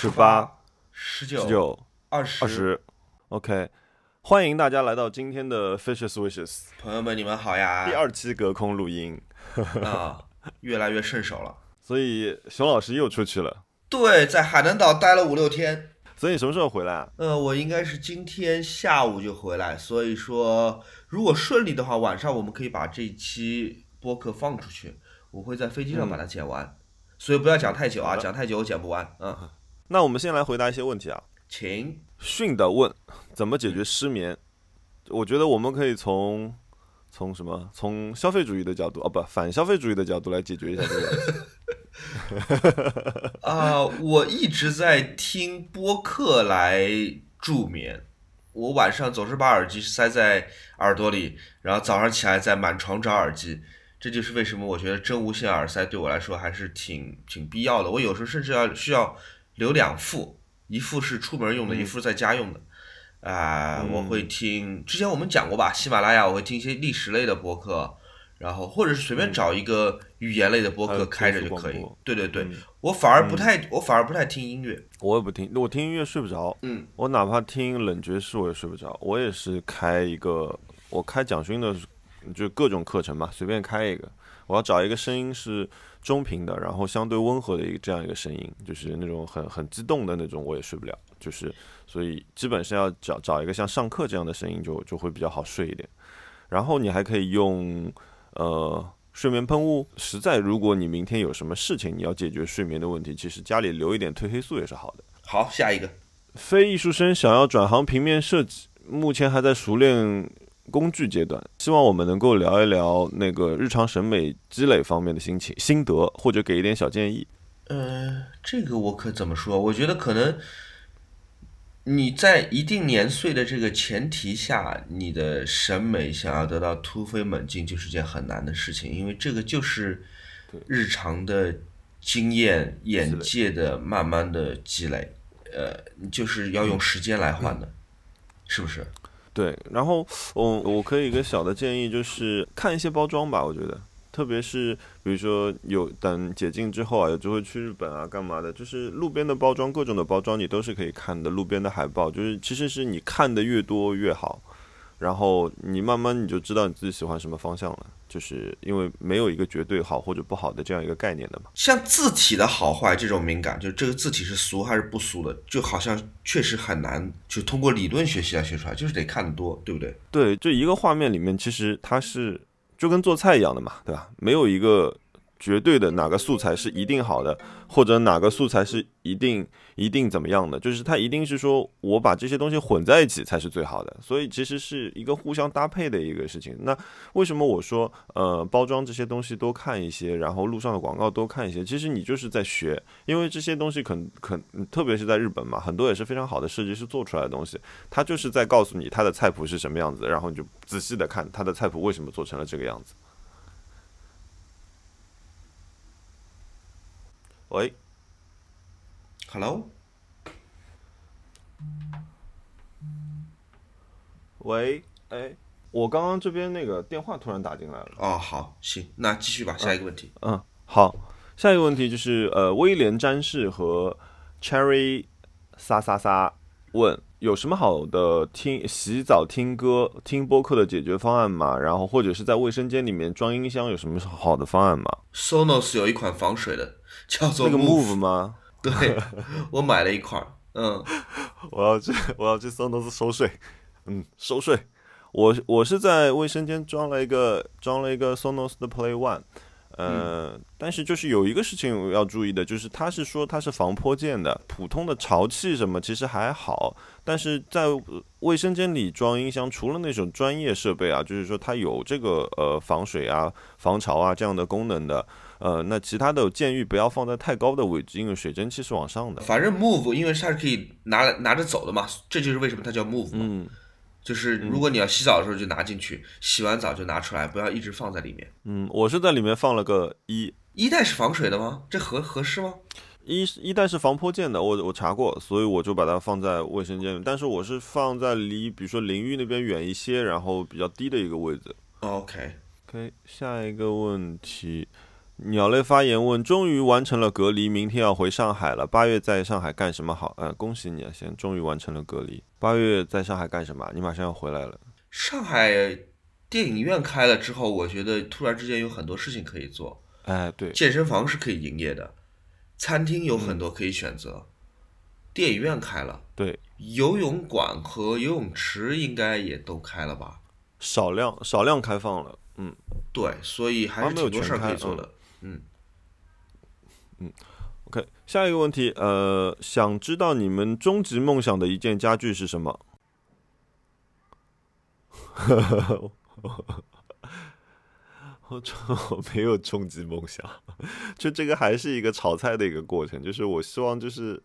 十八、十十九、二十二。十，OK，欢迎大家来到今天的 Fishes Wishes 朋友们，你们好呀！第二期隔空录音，啊，越来越顺手了。所以熊老师又出去了，对，在海南岛待了五六天。所以什么时候回来啊？呃，我应该是今天下午就回来，所以说如果顺利的话，晚上我们可以把这一期播客放出去。我会在飞机上把它剪完，所以不要讲太久啊，讲太久我剪不完。嗯，那我们先来回答一些问题啊。请。训的问怎么解决失眠？我觉得我们可以从从什么？从消费主义的角度，哦不，反消费主义的角度来解决一下这个问题。啊、我一直在听播客来助眠。我晚上总是把耳机塞在耳朵里，然后早上起来再满床找耳机。这就是为什么我觉得真无线耳塞对我来说还是挺挺必要的。我有时候甚至要需要留两副，一副是出门用的，嗯一副在家用的。啊、嗯我会听，之前我们讲过吧，喜马拉雅我会听一些历史类的播客，然后或者是随便找一个语言类的播客开着就可以。对对对，嗯我反而不太，我反而不太听音乐。我也不听，我听音乐睡不着。嗯，我哪怕听冷爵士，我也睡不着。我也是开一个，我开蒋勋的，就各种课程嘛，随便开一个。我要找一个声音是中频的，然后相对温和的一个这样一个声音，就是那种很很激动的那种，我也睡不了。就是所以基本上要找找一个像上课这样的声音就，就会比较好睡一点。然后你还可以用呃睡眠喷雾。实在如果你明天有什么事情，你要解决睡眠的问题，其实家里留一点褪黑素也是好的。好，下一个。非艺术生想要转行平面设计，目前还在熟练工具阶段，希望我们能够聊一聊那个日常审美积累方面的心情心得，或者给一点小建议。呃，这个我可怎么说？我觉得可能你在一定年岁的这个前提下，你的审美想要得到突飞猛进，就是件很难的事情，因为这个就是日常的经验、眼界的慢慢的积累，呃，就是要用时间来换的，是不是？对，然后我我可以一个小的建议就是看一些包装吧，我觉得，特别是比如说有等解禁之后啊，有机会去日本啊，干嘛的，就是路边的包装，各种的包装你都是可以看的，路边的海报，就是其实是你看的越多越好，然后你慢慢你就知道你自己喜欢什么方向了，就是因为没有一个绝对好或者不好的这样一个概念的嘛。像字体的好坏这种敏感，就这个字体是俗还是不俗的，就好像确实很难就通过理论学习来学出来，就是得看得多，对不对？对，就一个画面里面，其实它是就跟做菜一样的嘛，对吧？没有一个绝对的哪个素材是一定好的，或者哪个素材是一定一定怎么样的，就是它一定是说我把这些东西混在一起才是最好的。所以其实是一个互相搭配的一个事情。那为什么我说呃包装这些东西多看一些，然后路上的广告多看一些？其实你就是在学，因为这些东西肯肯特别是在日本嘛，很多也是非常好的设计师做出来的东西。他就是在告诉你他的菜谱是什么样子，然后你就仔细的看他的菜谱为什么做成了这个样子。喂，Hello，喂，哎，我刚刚这边那个电话突然打进来了。哦，好，行，那继续吧，下一个问题。嗯，好，下一个问题就是呃，威廉詹士和 Cherry 撒撒撒问有什么好的听洗澡听歌听播客的解决方案吗？然后或者是在卫生间里面装音箱有什么好的方案吗？Sonos 有一款防水的，叫做那个 Move，Move 吗？对，我买了一块，嗯，我要去，我要去 Sonos 收税，嗯，收税。我我是在卫生间装了一个装了一个 Sonos 的 Play One，呃，但是就是有一个事情要注意的，就是它是说它是防泼溅的，普通的潮气什么其实还好，但是在呃卫生间里装音箱，除了那种专业设备啊，就是说它有这个呃防水啊、防潮啊这样的功能的，呃，那其他的建议不要放在太高的位置，因为水蒸气是往上的。反正 Move 因为它是可以拿来拿着走的嘛，这就是为什么它叫 Move 嘛，嗯。就是如果你要洗澡的时候就拿进去，洗完澡就拿出来，不要一直放在里面。嗯，我是在里面放了个一一代是防水的吗？这合合适吗？一一代是防泼溅的，我我查过，所以我就把它放在卫生间里。但是我是放在离比如说淋浴那边远一些，然后比较低的一个位置。哦 OK，OK，下一个问题，鸟类发言问：终于完成了隔离，明天要回上海了。八月在上海干什么好？呃，恭喜你啊，先终于完成了隔离。八月在上海干什么？你马上要回来了。上海电影院开了之后，我觉得突然之间有很多事情可以做。哎，对，健身房是可以营业的，餐厅有很多可以选择，电影院开了，对，游泳馆和游泳池应该也都开了吧？少量少量开放了，嗯，对，所以还是挺多事儿可以做的。嗯，嗯，OK，下一个问题，呃，想知道你们终极梦想的一件家具是什么？我我没有终极梦想，就这个还是一个炒菜的一个过程，就是我希望就是。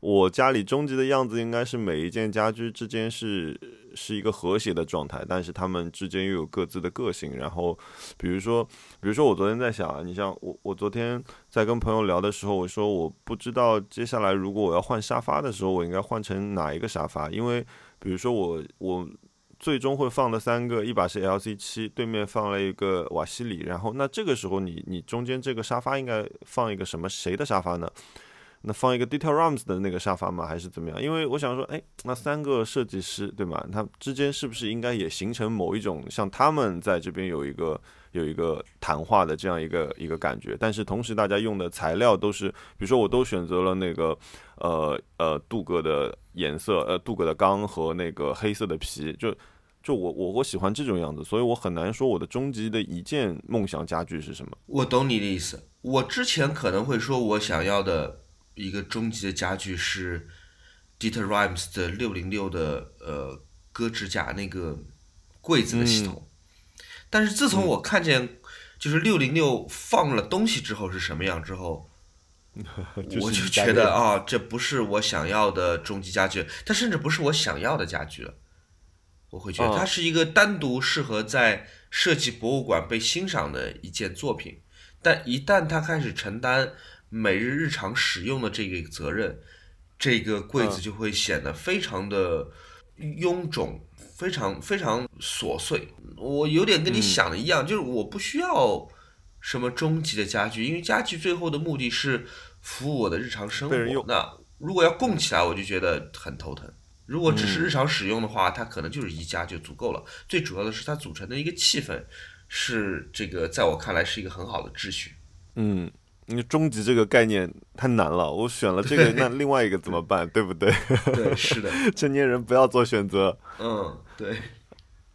我家里终极的样子应该是每一件家居之间是是一个和谐的状态，但是他们之间又有各自的个性。然后，比如说，比如说我昨天在想啊，你像我，我昨天在跟朋友聊的时候，我说我不知道接下来如果我要换沙发的时候，我应该换成哪一个沙发，因为比如说我我最终会放的三个，一把是 L C 七，对面放了一个瓦西里，然后那这个时候你你中间这个沙发应该放一个什么谁的沙发呢？那放一个 Detail Rooms 的那个沙发吗？还是怎么样？因为我想说，哎，那三个设计师对吗？他之间是不是应该也形成某一种像他们在这边有一个有一个谈话的这样一个一个感觉？但是同时大家用的材料都是，比如说我都选择了那个呃呃镀铬的颜色，呃镀铬的钢和那个黑色的皮，就就我我我喜欢这种样子，所以我很难说我的终极的一件梦想家具是什么。我懂你的意思，我之前可能会说我想要的。一个终极的家具是 Dieter Rams 的六零六的呃搁置架那个柜子的系统，但是自从我看见就是六零六放了东西之后是什么样之后，我就觉得啊，这不是我想要的终极家具，它甚至不是我想要的家具了。我会觉得它是一个单独适合在设计博物馆被欣赏的一件作品，但一旦它开始承担。每日日常使用的这个责任，这个柜子就会显得非常的臃肿，非常非常琐碎。我有点跟你想的一样，就是我不需要什么终极的家具，因为家具最后的目的是服务我的日常生活。那如果要供起来，我就觉得很头疼。如果只是日常使用的话，它可能就是宜家就足够了。最主要的是它组成的一个气氛，是这个在我看来是一个很好的秩序。嗯。你终极这个概念太难了，我选了这个，那另外一个怎么办？对不对？对，是的，成年人不要做选择。嗯，对。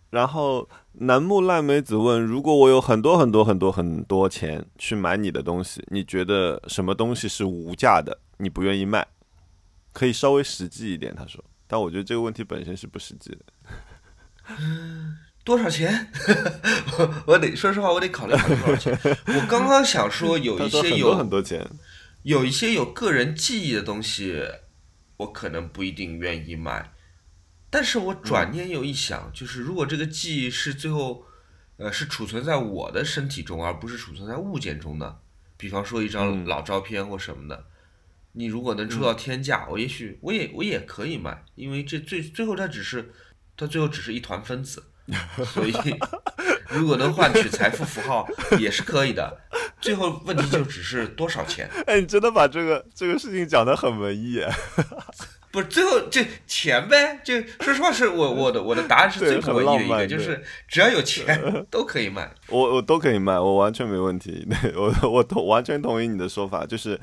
然后楠木烂梅子问：如果我有很多很多很多很多钱去买你的东西，你觉得什么东西是无价的？你不愿意卖？可以稍微实际一点，他说。但我觉得这个问题本身是不实际的。多少钱？我得说实话，我得考虑考虑多少钱。我刚刚想说有一些有很多钱，有一些有个人记忆的东西，我可能不一定愿意买。但是我转念又一想，就是如果这个记忆是最后，呃，是储存在我的身体中，而不是储存在物件中的，比方说一张老照片或什么的，你如果能出到天价，我也许我也我也可以买，因为这最最后它只是，它最后只是一团分子。所以，如果能换取财富符号 也是可以的。最后问题就只是多少钱？哎，你真的把这个这个事情讲得很文艺。不是，最后这钱呗？就说实话，是我我的我的答案是最不文艺的一个，就是只要有钱都可以卖。我我都可以卖，我完全没问题。我我同完全同意你的说法，就是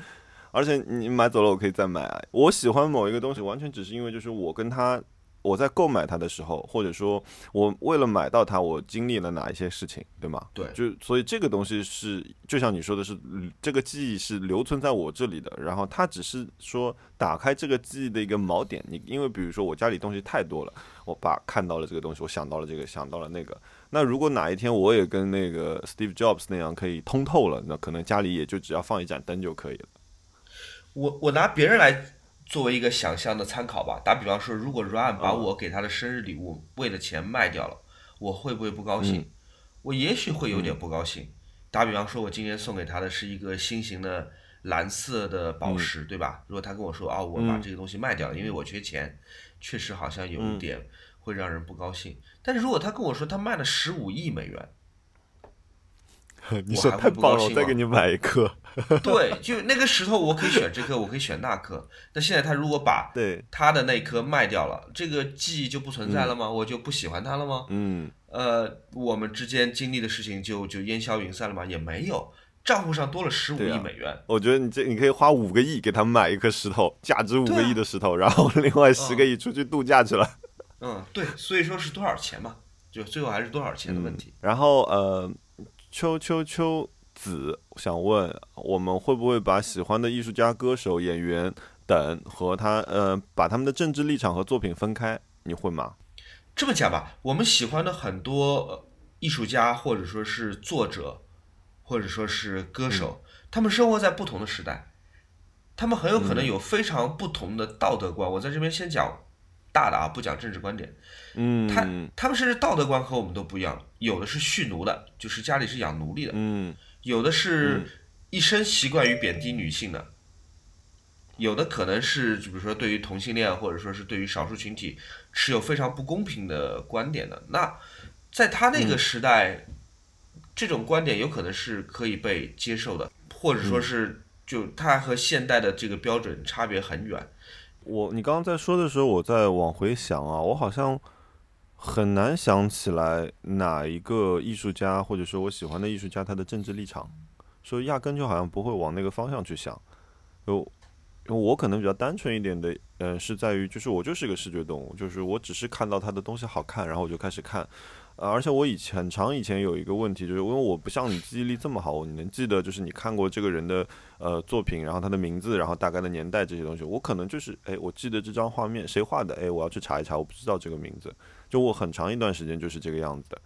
而且你买走了，我可以再买啊。我喜欢某一个东西，完全只是因为就是我跟他。我在购买它的时候，或者说我为了买到它，我经历了哪一些事情，对吗？对，就所以这个东西是，就像你说的是，这个记忆是留存在我这里的，然后它只是说打开这个记忆的一个锚点。你因为比如说我家里东西太多了，我把看到了这个东西，我想到了这个，想到了那个。那如果哪一天我也跟那个 Steve Jobs 那样可以通透了，那可能家里也就只要放一盏灯就可以了。我我拿别人来。作为一个想象的参考吧，打比方说，如果 Ryan 把我给他的生日礼物为了钱卖掉了，我会不会不高兴？我也许会有点不高兴。打比方说，我今年送给他的是一个新型的蓝色的宝石，对吧？如果他跟我说啊，我把这个东西卖掉了，因为我缺钱，确实好像有一点会让人不高兴。但是如果他跟我说他卖了十五亿美元，你说太棒了，我再给你买一颗。对，就那个石头，我可以选这颗，我可以选那颗。那现在他如果把对他的那颗卖掉了，这个记忆就不存在了吗？我就不喜欢他了吗？嗯，呃，我们之间经历的事情就就烟消云散了吗？也没有，账户上多了十五亿美元。我觉得你这你可以花五个亿给他们买一颗石头，价值五个亿的石头，然后另外十个亿出去度假去了。嗯，对，所以说是多少钱嘛？就最后还是多少钱的问题。然后呃，秋秋秋子想问，我们会不会把喜欢的艺术家、歌手、演员等和他呃，把他们的政治立场和作品分开？你会吗？这么讲吧，我们喜欢的很多艺术家，或者说是作者，或者说是歌手，他们生活在不同的时代，他们很有可能有非常不同的道德观。我在这边先讲。大的啊，不讲政治观点，嗯，他他们甚至道德观和我们都不一样，有的是蓄奴的，就是家里是养奴隶的，嗯，有的是一生习惯于贬低女性的，有的可能是就比如说对于同性恋或者说是对于少数群体持有非常不公平的观点的，那在他那个时代，这种观点有可能是可以被接受的，或者说是就他和现代的这个标准差别很远。我你刚刚在说的时候，我在往回想啊，我好像很难想起来哪一个艺术家，或者说我喜欢的艺术家他的政治立场，所以压根就好像不会往那个方向去想。有，我可能比较单纯一点的，嗯，是在于就是我就是个视觉动物，就是我只是看到他的东西好看，然后我就开始看。呃，而且我以前很长以前有一个问题，就是因为我不像你记忆力这么好，你能记得就是你看过这个人的呃作品，然后他的名字，然后大概的年代这些东西，我可能就是哎，我记得这张画面谁画的，哎，我要去查一查，我不知道这个名字，就我很长一段时间就是这个样子的，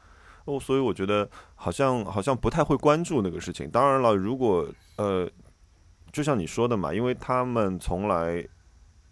哦，所以我觉得好像好像不太会关注那个事情。当然了，如果呃，就像你说的嘛，因为他们从来。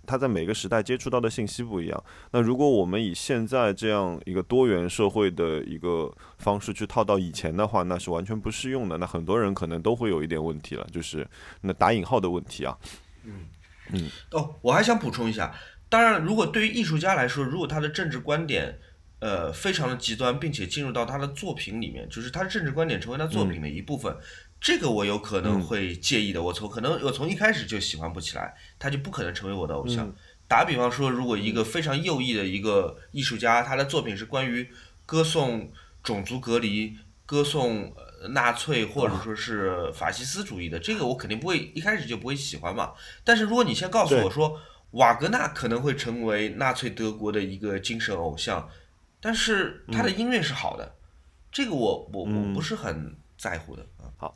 他在每个时代接触到的信息不一样。那如果我们以现在这样一个多元社会的一个方式去套到以前的话，那是完全不适用的。那很多人可能都会有一点问题了，就是那打引号的问题啊。嗯嗯。哦，我还想补充一下，当然，如果对于艺术家来说，如果他的政治观点呃非常的极端，并且进入到他的作品里面，就是他的政治观点成为他作品的一部分。这个我有可能会介意的，我从可能我从一开始就喜欢不起来，他就不可能成为我的偶像。打比方说，如果一个非常右翼的一个艺术家，他的作品是关于歌颂种族隔离、歌颂纳粹或者说是法西斯主义的，这个我肯定不会一开始就不会喜欢嘛。但是如果你先告诉我说瓦格纳可能会成为纳粹德国的一个精神偶像，但是他的音乐是好的，这个我我我不是很在乎的啊。好。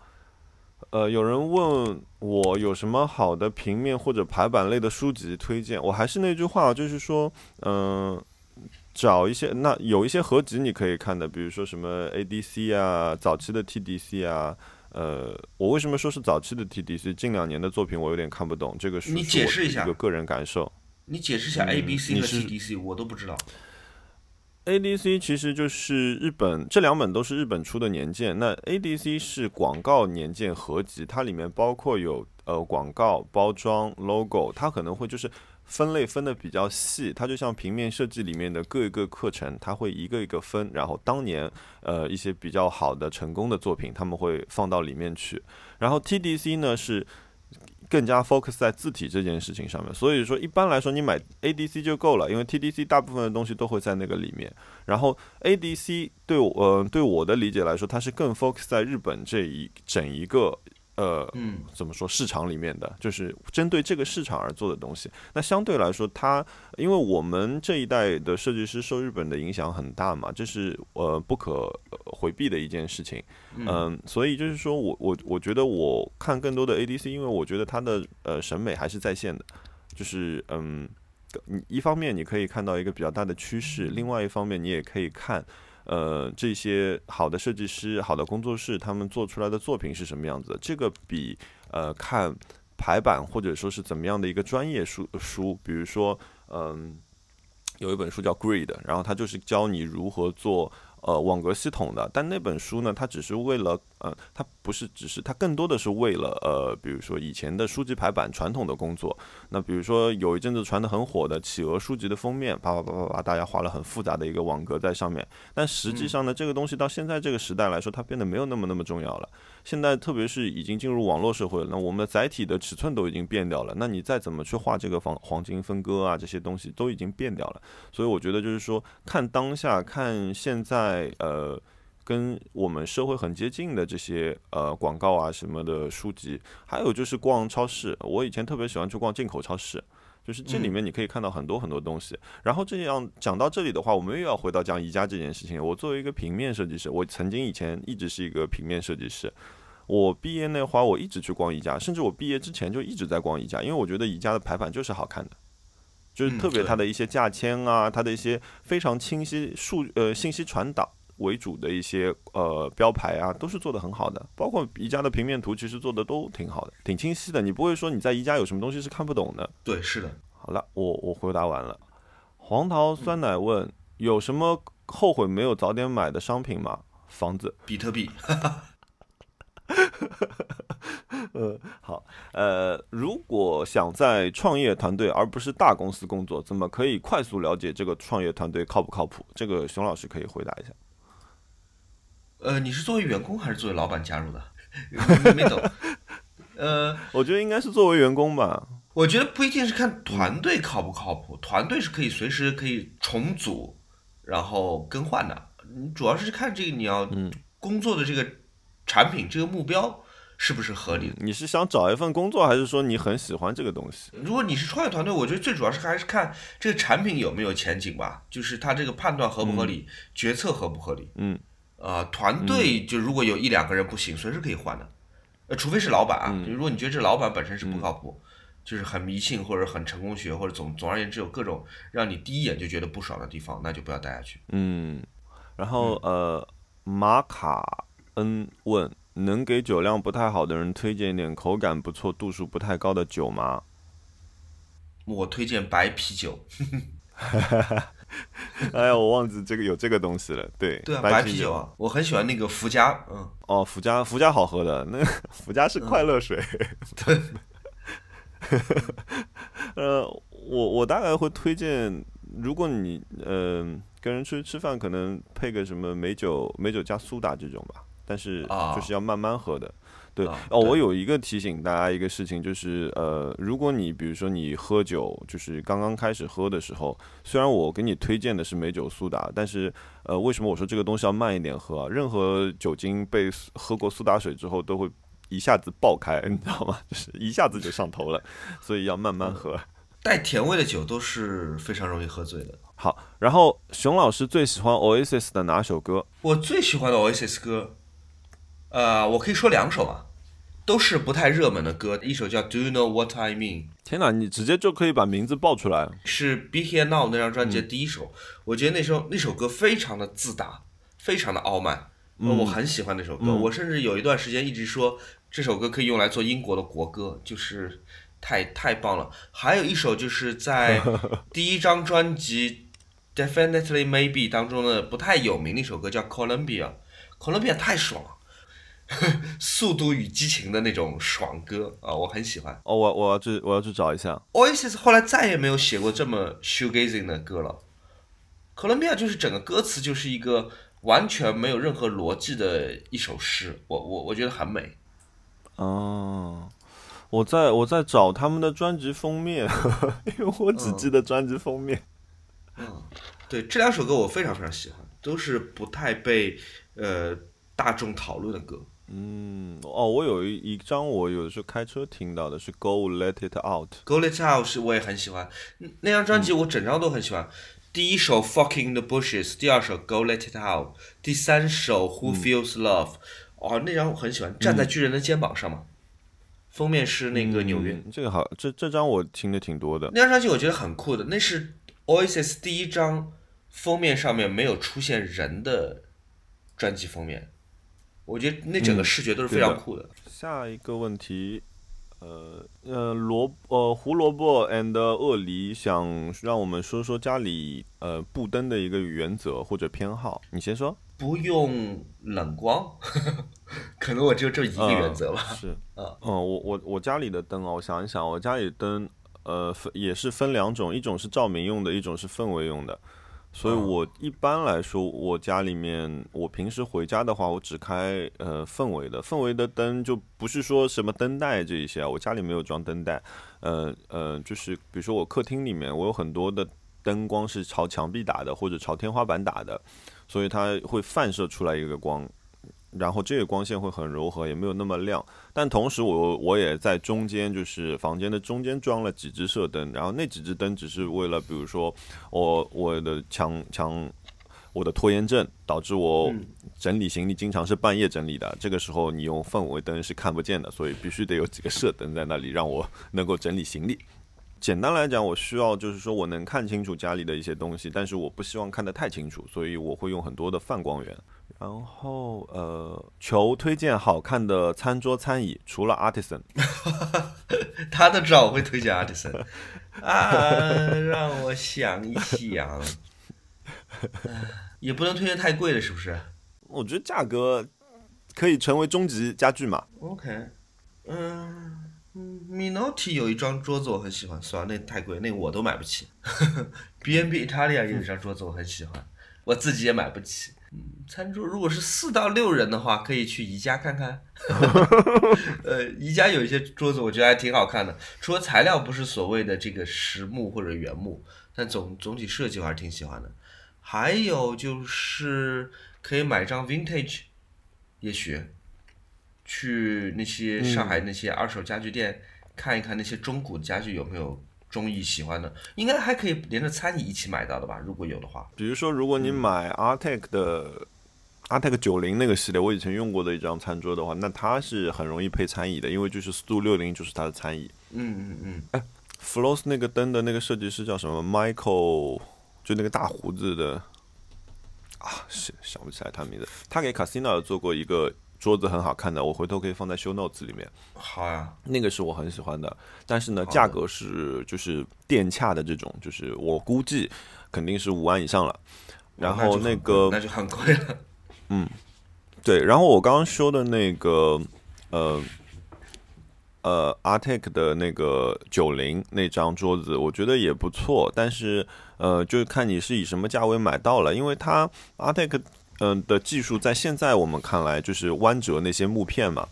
呃，有人问我有什么好的平面或者排版类的书籍推荐？我还是那句话，就是说，嗯，找一些那有一些合集你可以看的，比如说什么 ADC 啊，早期的 TDC 啊。呃，我为什么说是早期的 TDC？近两年的作品我有点看不懂，这个是你解释一下一个个人感受。你解释一下 ABC 和 TDC，我都不知道。ADC 其实就是日本，这两本都是日本出的年鉴。那 ADC 是广告年鉴合集，它里面包括有呃广告包装 logo，它可能会就是分类分的比较细，它就像平面设计里面的各一个课程，它会一个一个分，然后当年呃一些比较好的成功的作品，他们会放到里面去。然后 TDC 呢是。更加 focus 在字体这件事情上面，所以说一般来说你买 ADC 就够了，因为 TDC 大部分的东西都会在那个里面。然后 ADC 对我呃对我的理解来说，它是更 focus 在日本这一整一个。呃，嗯，怎么说？市场里面的就是针对这个市场而做的东西。那相对来说，它因为我们这一代的设计师受日本的影响很大嘛，这是呃不可回避的一件事情。嗯，所以就是说我我我觉得我看更多的 ADC，因为我觉得它的呃审美还是在线的。就是嗯，你一方面你可以看到一个比较大的趋势，另外一方面你也可以看。呃，这些好的设计师、好的工作室，他们做出来的作品是什么样子？这个比呃看排版或者说是怎么样的一个专业书书，比如说，嗯，有一本书叫《Grid》，然后它就是教你如何做呃网格系统的，但那本书呢，它只是为了呃，它不是只是它更多的是为了呃，比如说以前的书籍排版传统的工作。那比如说有一阵子传的很火的企鹅书籍的封面，啪啪啪啪啪，大家画了很复杂的一个网格在上面。但实际上呢，这个东西到现在这个时代来说，它变得没有那么那么重要了。现在特别是已经进入网络社会了，那我们的载体的尺寸都已经变掉了。那你再怎么去画这个黄黄金分割啊，这些东西都已经变掉了。所以我觉得就是说，看当下，看现在，呃，跟我们社会很接近的这些呃广告啊什么的书籍，还有就是逛超市。我以前特别喜欢去逛进口超市。就是这里面你可以看到很多很多东西，然后这样讲到这里的话，我们又要回到讲宜家这件事情。我作为一个平面设计师，我曾经以前一直是一个平面设计师。我毕业那会儿，我一直去逛宜家，甚至我毕业之前就一直在逛宜家，因为我觉得宜家的排版就是好看的，就是特别它的一些价签啊，它的一些非常清晰数呃信息传导。为主的一些呃标牌啊，都是做的很好的，包括宜家的平面图，其实做的都挺好的，挺清晰的。你不会说你在宜家有什么东西是看不懂的。对，是的。好了，我我回答完了。黄桃酸奶问有什么后悔没有早点买的商品吗？房子，比特币。呃，好，呃，如果想在创业团队而不是大公司工作，怎么可以快速了解这个创业团队靠不靠谱？这个熊老师可以回答一下。呃，你是作为员工还是作为老板加入的？没懂。呃，我觉得应该是作为员工吧。我觉得不一定是看团队靠不靠谱，团队是可以随时可以重组，然后更换的。你主要是看这个你要工作的这个产品这个目标是不是合理的。你是想找一份工作，还是说你很喜欢这个东西？如果你是创业团队，我觉得最主要是还是看这个产品有没有前景吧，就是他这个判断合不合理，决策合不合理。嗯。呃，团队就如果有一两个人不行，随时可以换的，呃，除非是老板啊。如果你觉得这老板本身是不靠谱，就是很迷信或者很成功学，或者总总而言之有各种让你第一眼就觉得不爽的地方，那就不要待下去。嗯，然后呃，马卡恩问，能给酒量不太好的人推荐一点口感不错、度数不太高的酒吗？我推荐白啤酒。哎呀，我忘记这个有这个东西了。对，对啊，白啤酒啊，我很喜欢那个福佳，嗯，哦，福佳，福佳好喝的，那福佳是快乐水。对，呃，我我大概会推荐，如果你嗯跟人出去吃饭，可能配个什么美酒，美酒加苏打这种吧，但是就是要慢慢喝的。对哦，我有一个提醒大家一个事情，就是呃，如果你比如说你喝酒，就是刚刚开始喝的时候，虽然我给你推荐的是美酒苏打，但是呃，为什么我说这个东西要慢一点喝？任何酒精被喝过苏打水之后，都会一下子爆开，你知道吗？就是一下子就上头了，所以要慢慢喝。带甜味的酒都是非常容易喝醉的。好，然后熊老师最喜欢 Oasis 的哪首歌？我最喜欢的 Oasis 歌。呃，我可以说两首啊，都是不太热门的歌。一首叫《Do You Know What I Mean》。天哪，你直接就可以把名字报出来。是《Be Here Now》那张专辑的第一首。我觉得那首那首歌非常的自大，非常的傲慢。我很喜欢那首歌。我甚至有一段时间一直说这首歌可以用来做英国的国歌，就是太太棒了。还有一首就是在 第一张专辑《Definitely Maybe》当中的不太有名的一首歌，叫《Columbia》。Columbia 太爽了。速度与激情的那种爽歌啊，我很喜欢。哦，我我要去我要去找一下。Oasis 后来再也没有写过这么 shoegazing 的歌了。哥伦比亚就是整个歌词就是一个完全没有任何逻辑的一首诗，我我我觉得很美。哦，我在我在找他们的专辑封面，因为我只记得专辑封面。嗯，对，这两首歌我非常非常喜欢，都是不太被呃大众讨论的歌。嗯，哦，我有一一张，我有的时候开车听到的是《Go Let It Out》。《Go Let It Out》是我也很喜欢，那张专辑我整张都很喜欢。第一首《Fucking the Bushes》，第二首《Go Let It Out》，第三首《Who Feels Love》。哦，那张我很喜欢，《站在巨人的肩膀上》嘛。封面是那个纽约。这个好，这这张我听的挺多的。那张专辑我觉得很酷的，那是 Oasis 第一张封面上面没有出现人的专辑封面。我觉得那整个视觉都是非常酷的。下一个问题，呃呃，萝呃胡萝卜 and 鳄梨想让我们说说家里呃布灯的一个原则或者偏好。你先说。不用冷光，可能我只有这一个原则吧。是，嗯，我我我家里的灯啊，我想一想，我家里灯，呃，分也是分两种，一种是照明用的，一种是氛围用的。所以我一般来说，我家里面，我平时回家的话，我只开呃氛围的，氛围的灯就不是说什么灯带这一些啊，我家里没有装灯带，呃呃，就是比如说我客厅里面，我有很多的灯光是朝墙壁打的，或者朝天花板打的，所以它会反射出来一个光。然后这个光线会很柔和，也没有那么亮。但同时，我我也在中间，就是房间的中间装了几只射灯。然后那几只灯只是为了，比如说我我的强强，我的拖延症导致我整理行李经常是半夜整理的。这个时候你用氛围灯是看不见的，所以必须得有几个射灯在那里，让我 能够整理行李。简单来讲，我需要就是说我能看清楚家里的一些东西，但是我不希望看得太清楚，所以我会用很多的泛光源。然后呃，求推荐好看的餐桌餐椅，除了 Artisan，他都知道我会推荐 Artisan 啊，让我想一想，也不能推荐太贵的，是不是？我觉得价格可以成为终极家具嘛。OK，嗯嗯，Minotti 有一张桌子我很喜欢，算了，那太贵，那我都买不起。B&B Italia 有一张桌子我很喜欢，我自己也买不起。餐桌如果是四到六人的话，可以去宜家看看。呃，宜家有一些桌子，我觉得还挺好看的。除了材料不是所谓的这个实木或者原木，但总总体设计我还是挺喜欢的。还有就是可以买张 vintage，也许去那些上海那些二手家具店看一看那些中古家具有没有。中意喜欢的，应该还可以连着餐椅一起买到的吧？如果有的话，比如说，如果你买 Artec 的 Artec 九零那个系列，我以前用过的一张餐桌的话，那它是很容易配餐椅的，因为就是 Stu 六零就是它的餐椅。嗯嗯嗯。哎，Floss 那个灯的那个设计师叫什么？Michael，就那个大胡子的啊，想想不起来他名字。他给 Casino 做过一个。桌子很好看的，我回头可以放在 show notes 里面。好呀，那个是我很喜欢的，但是呢，价格是就是电洽的这种，就是我估计肯定是五万以上了。然后那个那就很贵了。嗯，对。然后我刚刚说的那个呃呃 Artec 的那个九零那张桌子，我觉得也不错，但是呃，就是看你是以什么价位买到了，因为它 Artec。嗯的技术在现在我们看来就是弯折那些木片嘛，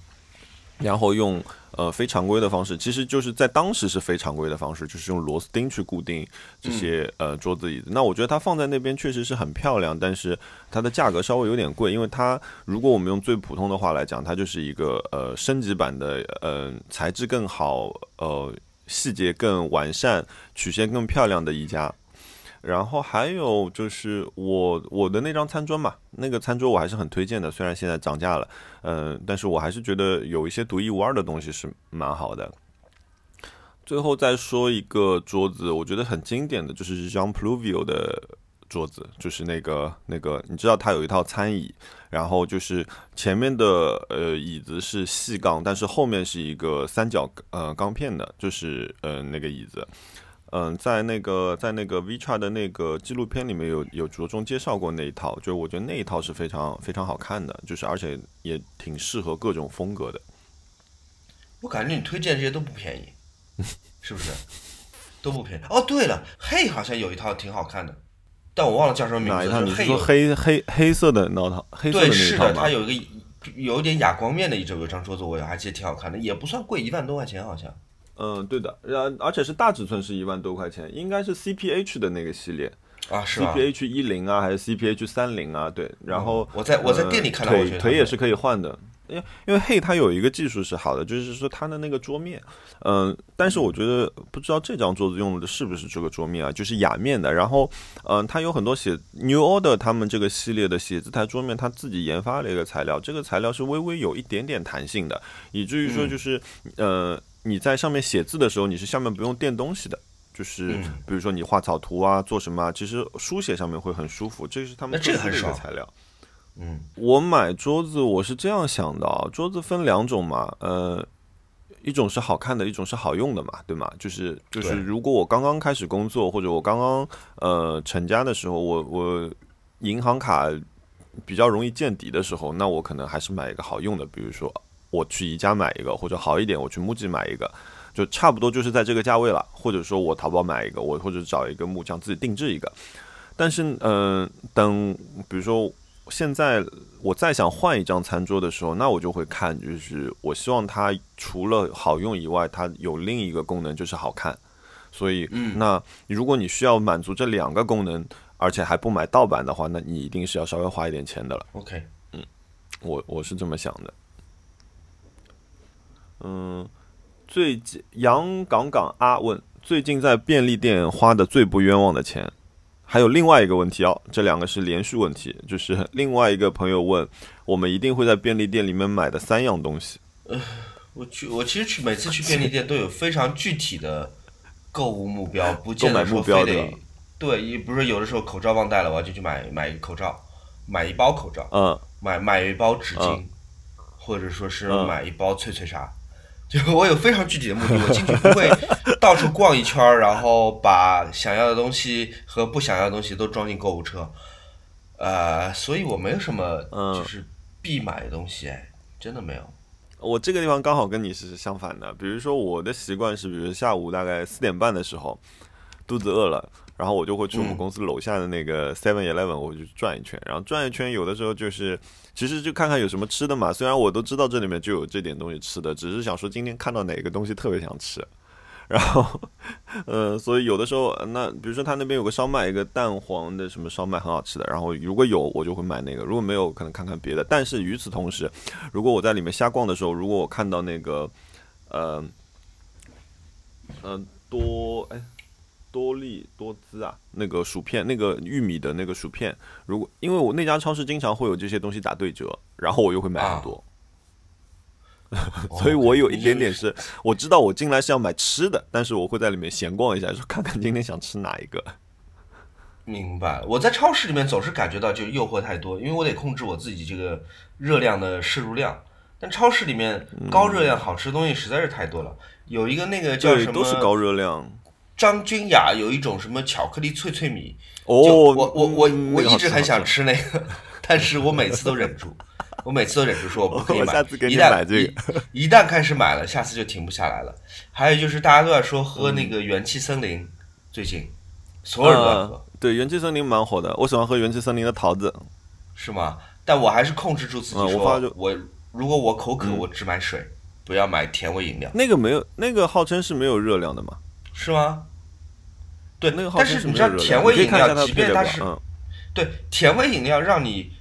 然后用呃非常规的方式，其实就是在当时是非常规的方式，就是用螺丝钉去固定这些呃桌子椅子。那我觉得它放在那边确实是很漂亮，但是它的价格稍微有点贵，因为它如果我们用最普通的话来讲，它就是一个呃升级版的呃材质更好呃细节更完善曲线更漂亮的一家。然后还有就是我我的那张餐桌嘛，那个餐桌我还是很推荐的，虽然现在涨价了，嗯，但是我还是觉得有一些独一无二的东西是蛮好的。最后再说一个桌子，我觉得很经典的就是 Jean Pluvio 的桌子，就是那个那个，你知道它有一套餐椅，然后就是前面的呃椅子是细钢，但是后面是一个三角呃钢片的，就是呃那个椅子。嗯，在那个在那个 v c h a 的那个纪录片里面有有着重介绍过那一套，就是我觉得那一套是非常非常好看的，就是而且也挺适合各种风格的。我感觉你推荐这些都不便宜，是不是？都不便宜。哦，对了，黑好像有一套挺好看的，但我忘了叫什么名字。哪一套？你是说黑黑黑色的那套？黑色的那套对，是的，它有一个有一点哑光面的一有张桌子，我还记得挺好看的，也不算贵，一万多块钱好像。嗯，对的，然而且是大尺寸，是一万多块钱，应该是 CPH 的那个系列。啊，是 CPH 一零啊，还是 CPH 三零啊？对，然后我在我在店里看到，腿腿也是可以换的，因为因为 Hey 它有一个技术是好的，就是说它的那个桌面，嗯，但是我觉得不知道这张桌子用的是不是这个桌面啊，就是雅面的，然后嗯，它有很多写 New Order 他们这个系列的写字台桌面，它自己研发了一个材料，这个材料是微微有一点点弹性的，以至于说就是呃。你在上面写字的时候，你是下面不用垫东西的，就是比如说你画草图啊，做什么啊，其实书写上面会很舒服。这是他们这个材料。嗯，我买桌子我是这样想的啊，桌子分两种嘛，呃，一种是好看的，一种是好用的嘛，对吗？就是就是，如果我刚刚开始工作或者我刚刚呃成家的时候，我我银行卡比较容易见底的时候，那我可能还是买一个好用的，比如说我去宜家买一个，或者好一点我去木吉买一个，就差不多就是在这个价位了，或者说我淘宝买一个，我或者找一个木匠自己定制一个。但是，嗯，等比如说现在我再想换一张餐桌的时候，那我就会看，就是我希望它除了好用以外，它有另一个功能就是好看。所以，那如果你需要满足这两个功能，而且还不买盗版的话，那你一定是要稍微花一点钱的了。OK，嗯，我我是这么想的。嗯，最近杨港港阿问，最近在便利店花的最不冤枉的钱。还有另外一个问题哦，这两个是连续问题，就是另外一个朋友问，我们一定会在便利店里面买的三样东西。我去，我其实去每次去便利店都有非常具体的购物目标，不见得说非购买目标得对不是有的时候口罩忘带了，我就去买买一个口罩，买一包口罩，嗯，买买一包纸巾，嗯或者说是嗯买一包脆脆鲨。就我有非常具体的目的，我进去不会到处逛一圈儿，然后把想要的东西和不想要的东西都装进购物车，呃，所以我没有什么嗯就是必买的东西，哎，真的没有。我这个地方刚好跟你是相反的。比如说我的习惯是，比如下午大概四点半的时候，肚子饿了，然后我就会去我们嗯公司楼下的那个 Seven Eleven，我就转一圈，然后转一圈，有的时候就是其实就看看有什么吃的嘛。虽然我都知道这里面就有这点东西吃的，只是想说今天看到哪个东西特别想吃。然后，呃，所以有的时候，那比如说他那边有个烧麦，一个蛋黄的什么烧麦很好吃的，然后如果有我就会买那个，如果没有可能看看别的。但是与此同时，如果我在里面瞎逛的时候，如果我看到那个，呃，呃多哎多利多滋啊，那个薯片，那个玉米的那个薯片，如果因为我那家超市经常会有这些东西打对折，然后我又会买很多。所以我有一点点是，我知道我进来是要买吃的，但是我会在里面闲逛一下，说看看今天想吃哪一个。明白了，我在超市里面总是感觉到就诱惑太多，因为我得控制我自己这个热量的摄入量。但超市里面高热量好吃的东西实在是太多了，有一个那个叫都是高么热量。张君雅有一种什么巧克力脆脆米，我我我嗯我一直很想。吃那个，但是我每次都忍住，我每次都忍住说我不 可以买，一旦买这个一一旦开始买了，下次就停不下来了。还有就是大家都在说喝嗯那个元气森林，最近所有人都在喝。呃对，元气森林蛮火的，我喜欢喝元气森林的桃子。是吗？但我还是控制住自己说，嗯我如果我口渴，嗯我只买水，不要买甜味饮料，那个没有，那个号称是没有热量的嘛？是吗？对，那个号但是你知道甜味饮料，即便它是嗯，对甜味饮料让你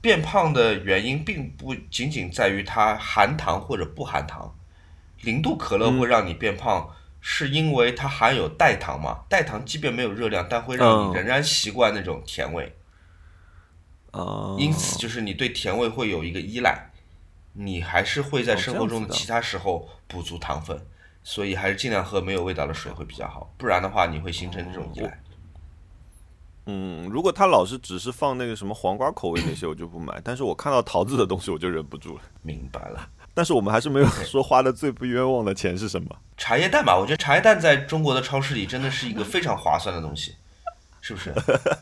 变胖的原因，并不仅仅在于它含糖或者不含糖。零度可乐嗯会让你变胖，是因为它含有代糖嘛？代糖即便没有热量，但会让嗯你仍然习惯那种甜味。哦，因此，就是你对甜味会有一个依赖，你还是会在哦生活中的其他时候补足糖分，所以还是尽量喝没有味道的水会比较好，不然的话你会形成这种依赖。嗯，如果他老是只是放那个什么黄瓜口味那些，我就不买。但是我看到桃子的东西，我就忍不住了。明白了，但是我们还是没有说花的最不冤枉的钱是什么。茶叶蛋吧，我觉得茶叶蛋在中国的超市里真的是一个非常划算的东西，是不是？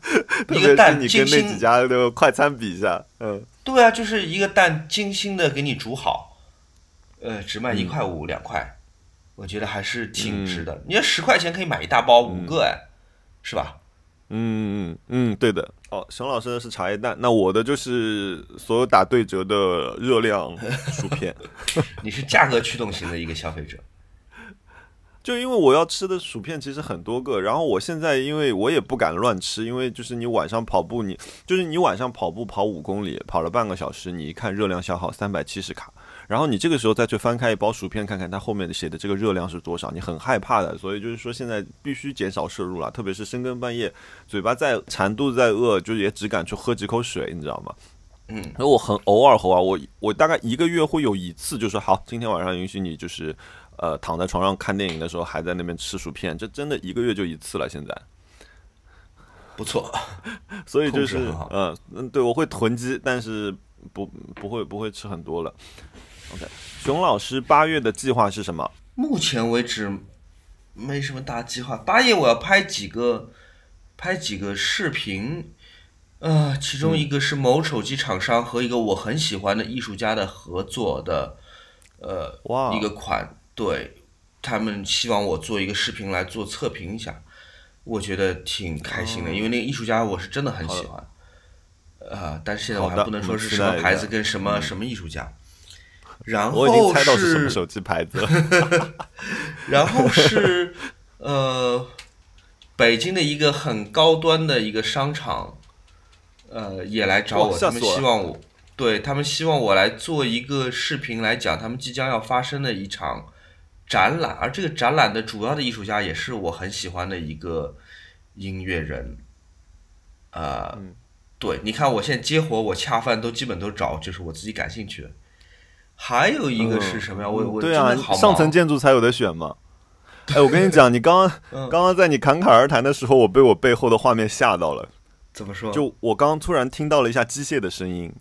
一个蛋精心，跟那几家的快餐比一下，嗯，对啊，就是一个蛋精心的给你煮好，呃，只卖一块五、两块，我觉得还是挺值的。你要十块钱可以买一大包五个，哎，是吧？嗯嗯嗯，对的。哦，熊老师的是茶叶蛋，那我的就是所有打对折的热量薯片。你是价格驱动型的一个消费者，就因为我要吃的薯片其实很多个，然后我现在因为我也不敢乱吃，因为就是你晚上跑步你，就是你晚上跑步跑五公里，跑了半个小时，你一看热量消耗三百七十卡，然后你这个时候再去翻开一包薯片，看看它后面写的这个热量是多少，你很害怕的。所以就是说现在必须减少摄入了，特别是深更半夜，嘴巴再馋，肚子再饿，就也只敢去喝几口水，你知道吗？嗯，然后我很偶尔偶尔，我我大概一个月会有一次，就说好，今天晚上允许你就是，呃，躺在床上看电影的时候还在那边吃薯片，这真的一个月就一次了。现在，不错，所以就是嗯嗯，对我会囤积，但是不不会不会吃很多了。OK，熊老师八月的计划是什么？目前为止没什么大计划。八月我要拍几个拍几个视频，呃，其中一个是某手机厂商和一个我很喜欢的艺术家的合作的，呃，哇一个款，对他们希望我做一个视频来做测评一下，我觉得挺开心的，因为那个艺术家我是真的很喜欢，呃，但是现在我还不能说是什么牌子跟什么什么艺术家。然我已经后猜到是什么是手机牌子了。然后是呃，北京的一个很高端的一个商场，呃，也来找我，他们希望我，对他们希望我来做一个视频来讲他们即将要发生的一场展览，而这个展览的主要的艺术家也是我很喜欢的一个音乐人，呃，嗯对，你看我现在接活，我恰饭都基本都找就是我自己感兴趣的。还有一个是什么呀？我我对啊上层建筑才有的选嘛。哎，我跟你讲，你刚刚嗯刚刚在你侃侃而谈的时候，我被我背后的画面吓到了。怎么说？就我刚刚突然听到了一下机械的声音，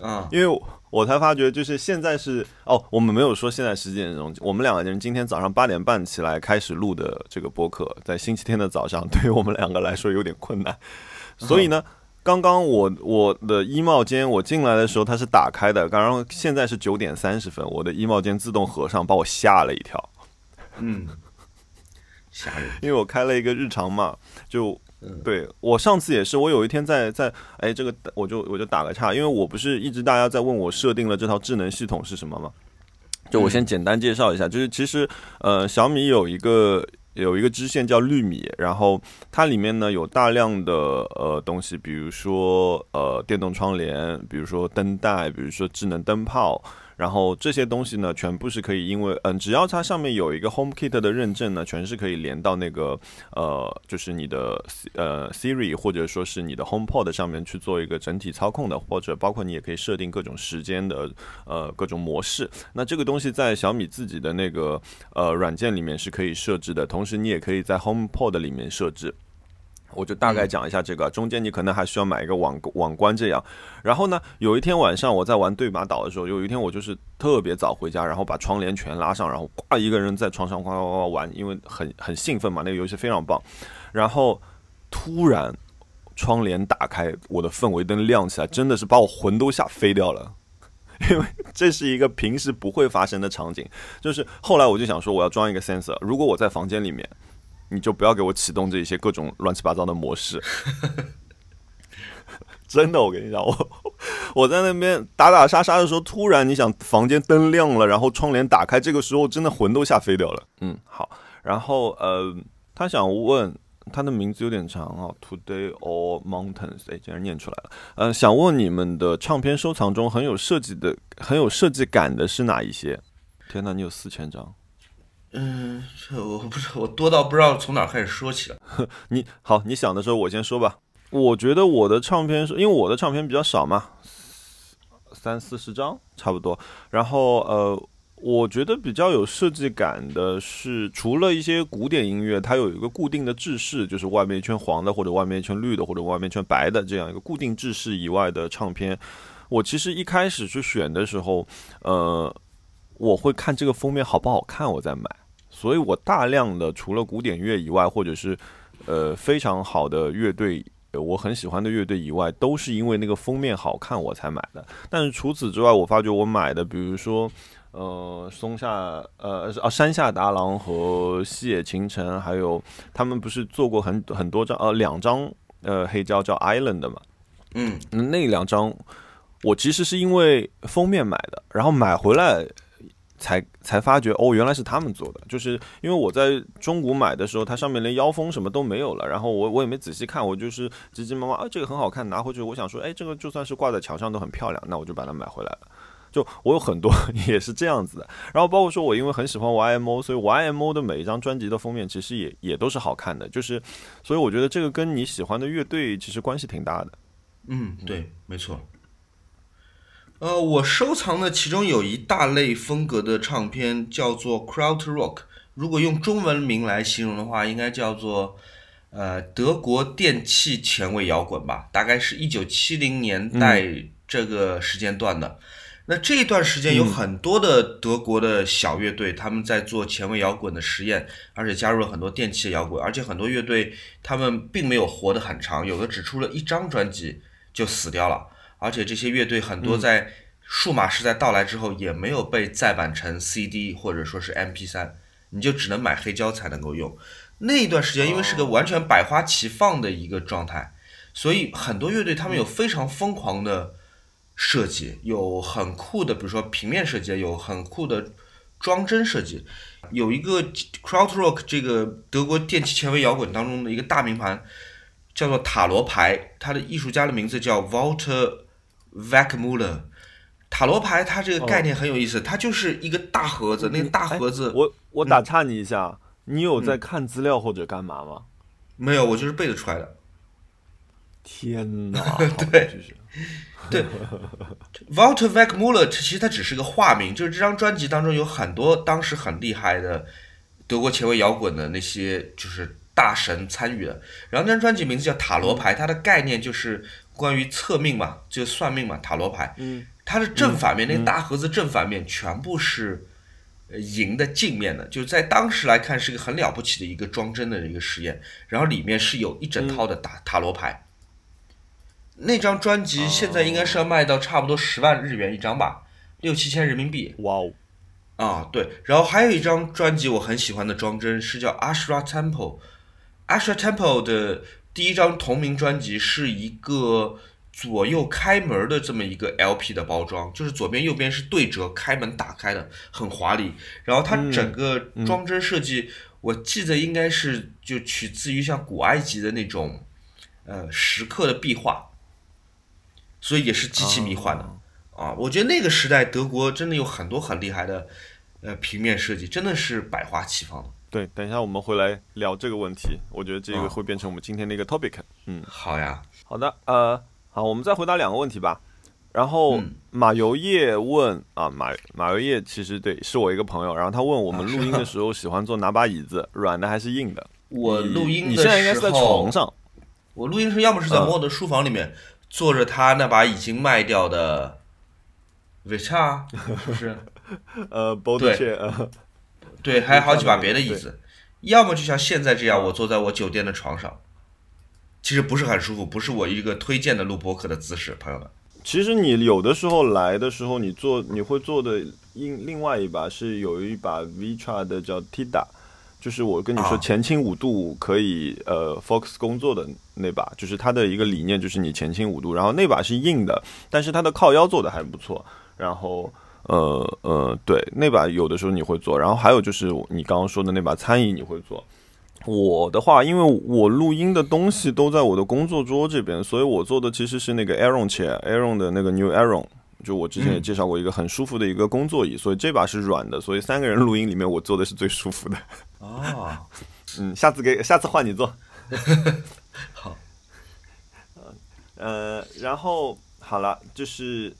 啊，因为我我才发觉，就是现在是哦，我们没有说现在十几点钟，我们两个人今天早上八点半起来开始录的这个播客，在星期天的早上，对于我们两个来说有点困难，所以呢。刚刚我我的衣帽间我进来的时候它是打开的，刚刚现在是九点三十分，我的衣帽间自动合上，把我吓了一跳。嗯，吓人。因为我开了一个日常嘛，就嗯对我上次也是，我有一天在在哎这个我就我就打个岔，因为我不是一直大家在问我设定了这套智能系统是什么吗？就我先简单介绍一下，就是其实呃小米有一个有一个支线叫绿米，然后它里面呢有大量的呃东西，比如说呃电动窗帘，比如说灯带，比如说智能灯泡。然后这些东西呢，全部是可以，因为嗯，只要它上面有一个 HomeKit 的认证呢，全是可以连到那个呃，就是你的呃 Siri 或者说是你的 HomePod 上面去做一个整体操控的，或者包括你也可以设定各种时间的呃各种模式。那这个东西在小米自己的那个呃软件里面是可以设置的，同时你也可以在 HomePod 里面设置。我就大概讲一下这个，中间你可能还需要买一个网网关这样。然后呢，有一天晚上我在玩对马岛的时候，有一天我就是特别早回家，然后把窗帘全拉上，然后呱一个人在床上呱呱呱玩，因为很很兴奋嘛，那个游戏非常棒。然后突然窗帘打开，我的氛围灯亮起来，真的是把我魂都吓飞掉了。因为这是一个平时不会发生的场景，就是后来我就想说，我要装一个 sensor，如果我在房间里面，你就不要给我启动这些各种乱七八糟的模式。真的，我跟你讲，我 我在那边打打杀杀的时候，突然你想房间灯亮了，然后窗帘打开，这个时候真的魂都吓飞掉了。嗯，好，然后呃，他想问他的名字有点长啊，Today or Mountains，哎，竟然念出来了。呃，想问你们的唱片收藏中很有设计的、很有设计感的是哪一些？天哪，你有四千张。嗯，这我不知道，我多到不知道从哪开始说起了。你好，你想的时候我先说吧。我觉得我的唱片是因为我的唱片比较少嘛，三四十张差不多。然后呃，我觉得比较有设计感的是，除了一些古典音乐，它有一个固定的制式，就是外面一圈黄的，或者外面一圈绿的，或者外面一圈白的这样一个固定制式以外的唱片。我其实一开始去选的时候，呃，我会看这个封面好不好看，我再买。所以我大量的除了古典乐以外，或者是呃非常好的乐队，呃我很喜欢的乐队以外，都是因为那个封面好看我才买的。但是除此之外，我发觉我买的，比如说呃松下呃啊山下达郎和西野晴臣，还有他们不是做过很很多张呃两张呃黑胶叫 Island 的嘛，嗯那两张我其实是因为封面买的，然后买回来才才发觉哦，原来是他们做的。就是因为我在中古买的时候，它上面连腰封什么都没有了，然后我我也没仔细看，我就是急急忙忙啊，这个很好看，拿回去。我想说，哎，这个就算是挂在墙上都很漂亮，那我就把它买回来了。就我有很多 也是这样子的，然后包括说我因为很喜欢 YMO，所以 YMO 的每一张专辑的封面其实也也都是好看的，就是所以我觉得这个跟你喜欢的乐队其实关系挺大的。嗯，对，没错。呃，我收藏的其中有一大类风格的唱片叫做 Kraut Rock，如果用中文名来形容的话，应该叫做呃德国电器前卫摇滚吧，大概是一九七零年代这个时间段的。那这一段时间有很多的德国的小乐队，他们在做前卫摇滚的实验，而且加入了很多电器摇滚，而且很多乐队他们并没有活得很长，有的只出了一张专辑就死掉了，而且这些乐队很多在数码时代到来之后也没有被再版成 CD 或者说是 MP3，你就只能买黑胶才能够用。那一段时间因为是个完全百花齐放的一个状态，所以很多乐队他们有非常疯狂的设计，有很酷的，比如说平面设计，有很酷的装帧设计。有一个 Crowd Rock 这个德国电气前卫摇滚当中的一个大名盘，叫做塔罗牌，它的艺术家的名字叫 Walter Wackmuller。塔罗牌它这个概念很有意思，它就是一个大盒子，那个大盒子，我我打岔你一下，你有在看资料或者干嘛吗？没有，我就是背得出来的。天哪！对，对，Walter Wackmuller 其实他只是个化名，就是这张专辑当中有很多当时很厉害的德国前卫摇滚的那些就是大神参与的。然后那张专辑名字叫塔罗牌，它的概念就是关于测命嘛，就算命嘛，塔罗牌。嗯。它的正反面，那个大盒子正反面全部是银的镜面的，就是在当时来看是一个很了不起的一个装帧的一个实验。然后里面是有一整套的塔塔罗牌。那张专辑现在应该是要卖到差不多十万日元一张吧，六七千人民币。哇哦！啊，对。然后还有一张专辑我很喜欢的装帧是叫 Ashra Temple。Ashra Temple 的第一张同名专辑是一个。左右开门的这么一个 LP 的包装，就是左边右边是对折，开门打开的，很华丽。然后它整个装帧设计，我记得应该是就取自于像古埃及的那种，呃，石刻的壁画，所以也是极其迷幻的啊。我觉得那个时代德国真的有很多很厉害的，呃，平面设计真的是百花齐放的。对，等一下我们回来聊这个问题，我觉得这个会变成我们今天的一个 topic。嗯，好呀，好的，呃。好，我们再回答两个问题吧。然后马游业问啊，马马游业其实对是我一个朋友，然后他问我们录音的时候喜欢坐哪把椅子，软的还是硬的？我录音你现在应该是在床上。我录音时要么是在我的书房里面坐着他那把已经卖掉的 v i c a 不是？呃，对，对，还有好几把别的椅子。要么就像现在这样，我坐在我酒店的床上。其实不是很舒服，不是我一个推荐的录播课的姿势，朋友们。其实你有的时候来的时候，你坐你会坐的另另外一把是有一把 Vitra 的叫 Tida，就是我跟你说前倾五度可以呃 Fox 工作的那把，就是它的一个理念就是你前倾五度，然后那把是硬的，但是它的靠腰做的还不错。然后呃呃对，那把有的时候你会做，然后还有就是你刚刚说的那把餐椅你会做。我的话，因为我录音的东西都在我的工作桌这边，所以我做的其实是那个 Aaron chair，Aaron 的那个 New Aaron，就我之前也介绍过一个很舒服的一个工作椅，所以这把是软的，所以三个人录音里面我坐的是最舒服的。哦，嗯，下次给下次换你坐。好。呃，然后好了，就是。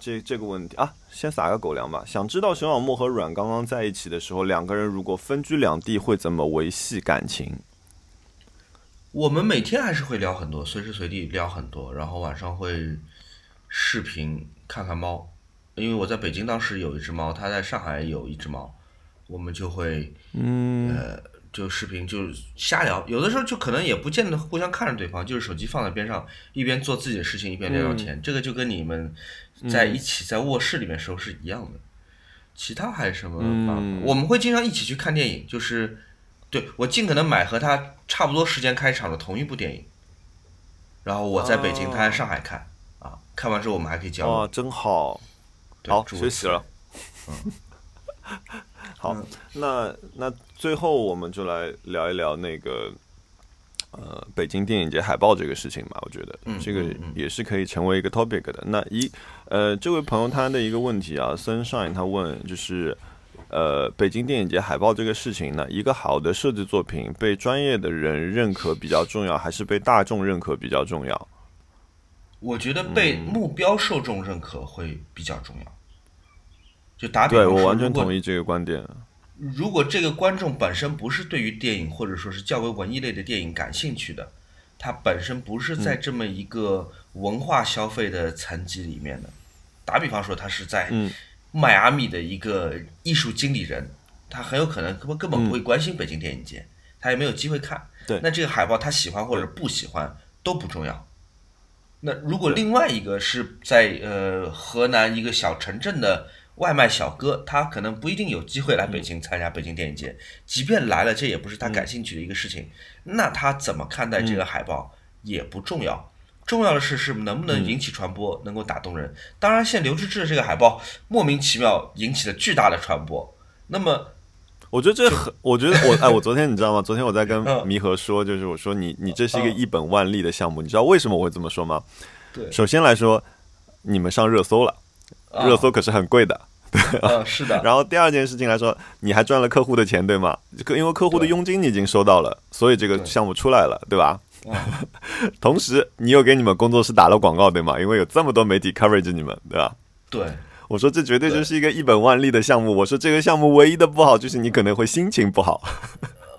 这这个问题啊，先撒个狗粮吧。想知道熊小莫和阮刚刚在一起的时候，两个人如果分居两地，会怎么维系感情？我们每天还是会聊很多，随时随地聊很多，然后晚上会视频看看猫，因为我在北京当时有一只猫，他在上海有一只猫，我们就会嗯呃。就视频就瞎聊，有的时候就可能也不见得互相看着对方，就是手机放在边上，一边做自己的事情，一边聊聊天。这个就跟你们在一起在卧室里面时候是一样的。其他还有什么办法？我们会经常一起去看电影，就是对我尽可能买和他差不多时间开场的同一部电影，然后我在北京，他在上海看啊，看完之后我们还可以交流。哇，真好，好学习了。嗯。好，那那最后我们就来聊一聊那个呃北京电影节海报这个事情吧。我觉得这个也是可以成为一个 topic 的。那一呃这位朋友他的一个问题啊，Sunshine 他问就是呃北京电影节海报这个事情呢，一个好的设计作品被专业的人认可比较重要，还是被大众认可比较重要？我觉得被目标受众认可会比较重要。就打比方说，我完全同意这个观点。如果这个观众本身不是对于电影或者说是较为文艺类的电影感兴趣的，他本身不是在这么一个文化消费的层级里面的。打比方说，他是在迈阿密的一个艺术经理人，他很有可能根本根本不会关心北京电影节，他也没有机会看。对，那这个海报他喜欢或者不喜欢都不重要。那如果另外一个是在呃河南一个小城镇的外卖小哥，他可能不一定有机会来北京参加北京电影节，即便来了，这也不是他感兴趣的一个事情。那他怎么看待这个海报也不重要，重要的是是能不能引起传播，能够打动人。当然，现在刘志志的这个海报莫名其妙引起了巨大的传播。那么，我觉得这很，我觉得我 哎，我昨天你知道吗？昨天我在跟弥合说，就是我说你你这是一个一本万利的项目，你知道为什么我会这么说吗？对，首先来说，你们上热搜了，热搜可是很贵的。对，是的。然后第二件事情来说，你还赚了客户的钱，对吗？因为客户的佣金你已经收到了，所以这个项目出来了，对吧？同时，你又给你们工作室打了广告，对吗？因为有这么多媒体 coverage 你们，对吧？对，我说这绝对就是一个一本万利的项目。我说这个项目唯一的不好就是你可能会心情不好。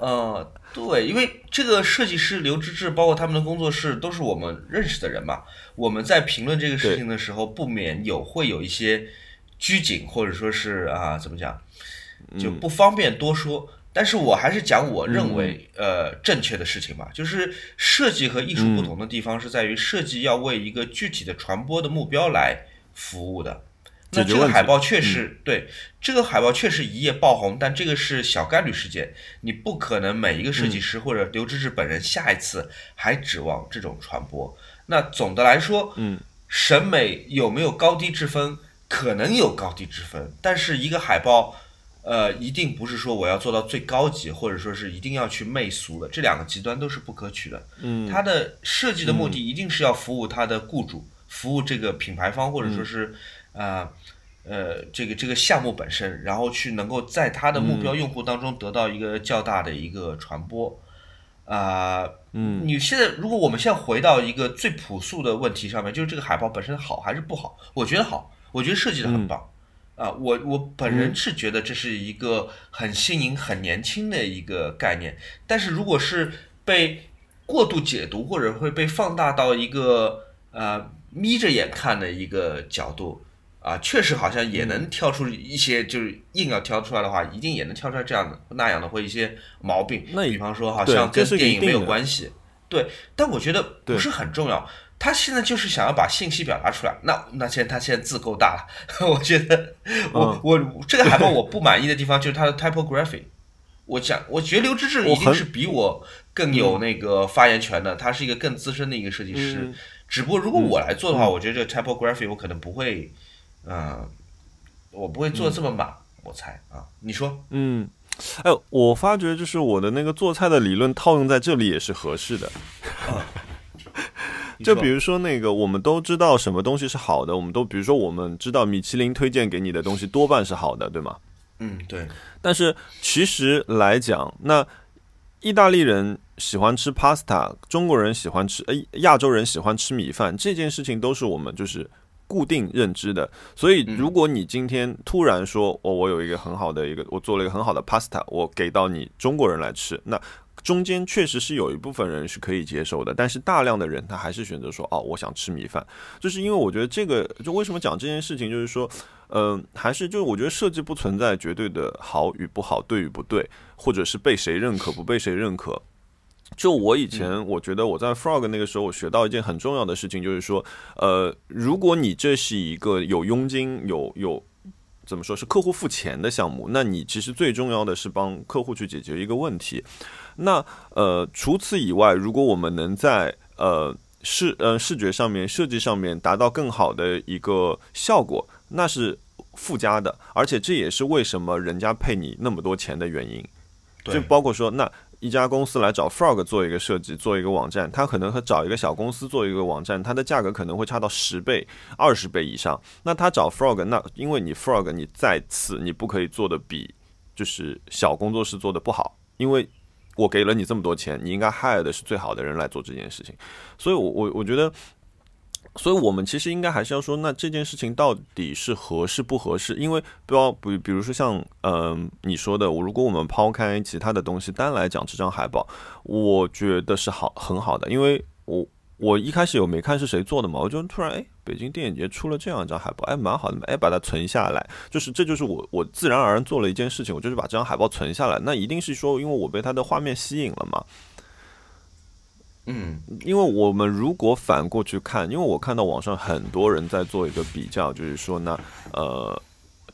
嗯，对，因为这个设计师刘志志，包括他们的工作室，都是我们认识的人嘛。我们在评论这个事情的时候，不免有会有一些。拘谨，或者说是啊，怎么讲，就不方便多说。但是我还是讲我认为呃正确的事情吧。就是设计和艺术不同的地方是在于，设计要为一个具体的传播的目标来服务的。那这个海报确实对这个海报确实一夜爆红，但这个是小概率事件。你不可能每一个设计师或者刘志志本人下一次还指望这种传播。那总的来说，嗯，审美有没有高低之分？可能有高低之分，但是一个海报，呃，一定不是说我要做到最高级，或者说是一定要去媚俗的，这两个极端都是不可取的。嗯，它的设计的目的一定是要服务它的雇主，服务这个品牌方，或者说是，啊，呃，这个这个项目本身，然后去能够在它的目标用户当中得到一个较大的一个传播。啊，嗯，你现在如果我们现在回到一个最朴素的问题上面，就是这个海报本身好还是不好？我觉得好。我觉得设计的很棒，啊，我我本人是觉得这是一个很新颖、很年轻的一个概念。但是如果是被过度解读，或者会被放大到一个呃眯着眼看的一个角度，啊，确实好像也能挑出一些，就是硬要挑出来的话，一定也能挑出来这样的那样的或一些毛病。那比方说，好像跟电影没有关系，对，但我觉得不是很重要。他现在就是想要把信息表达出来，那那现在他现在字够大了，我觉得我我这个海报我不满意的地方就是它的 typography，我讲我觉得刘志志一定是比我更有那个发言权的，他是一个更资深的一个设计师，只不过如果我来做的话，我觉得这个 typography 我可能不会，嗯，我不会做的这么满，我猜啊，你说？嗯，哎，我发觉就是我的那个做菜的理论套用在这里也是合适的。就比如说那个，我们都知道什么东西是好的，我们都比如说我们知道米其林推荐给你的东西多半是好的，对吗？嗯，对。但是其实来讲，那意大利人喜欢吃 pasta，中国人喜欢吃，呃，亚洲人喜欢吃米饭，这件事情都是我们就是固定认知的。所以如果你今天突然说，哦，我有一个很好的一个，我做了一个很好的 pasta，我给到你中国人来吃，那。中间确实是有一部分人是可以接受的，但是大量的人他还是选择说哦，我想吃米饭，就是因为我觉得这个就为什么讲这件事情，就是说，嗯，还是就是我觉得设计不存在绝对的好与不好，对与不对，或者是被谁认可不被谁认可。就我以前我觉得我在 Frog 那个时候，我学到一件很重要的事情，就是说，呃，如果你这是一个有佣金有有。怎么说是客户付钱的项目？那你其实最重要的是帮客户去解决一个问题。那呃，除此以外，如果我们能在呃视呃视觉上面、设计上面达到更好的一个效果，那是附加的。而且这也是为什么人家配你那么多钱的原因。就包括说那。一家公司来找 Frog 做一个设计，做一个网站，它可能和找一个小公司做一个网站，它的价格可能会差到十倍、二十倍以上。那他找 Frog，那因为你 Frog 你在此你不可以做的比就是小工作室做的不好，因为我给了你这么多钱，你应该 hire 的是最好的人来做这件事情。所以，我我我觉得。所以，我们其实应该还是要说，那这件事情到底是合适不合适？因为，不要比，比如说像，嗯，你说的，如果我们抛开其他的东西，单来讲这张海报，我觉得是好很好的。因为我我一开始有没看是谁做的嘛，我就突然哎，北京电影节出了这样一张海报，哎，蛮好的，哎，把它存下来，就是这就是我我自然而然做了一件事情，我就是把这张海报存下来。那一定是说，因为我被它的画面吸引了嘛。嗯因为我们如果反过去看，因为我看到网上很多人在做一个比较，就是说呢，呃，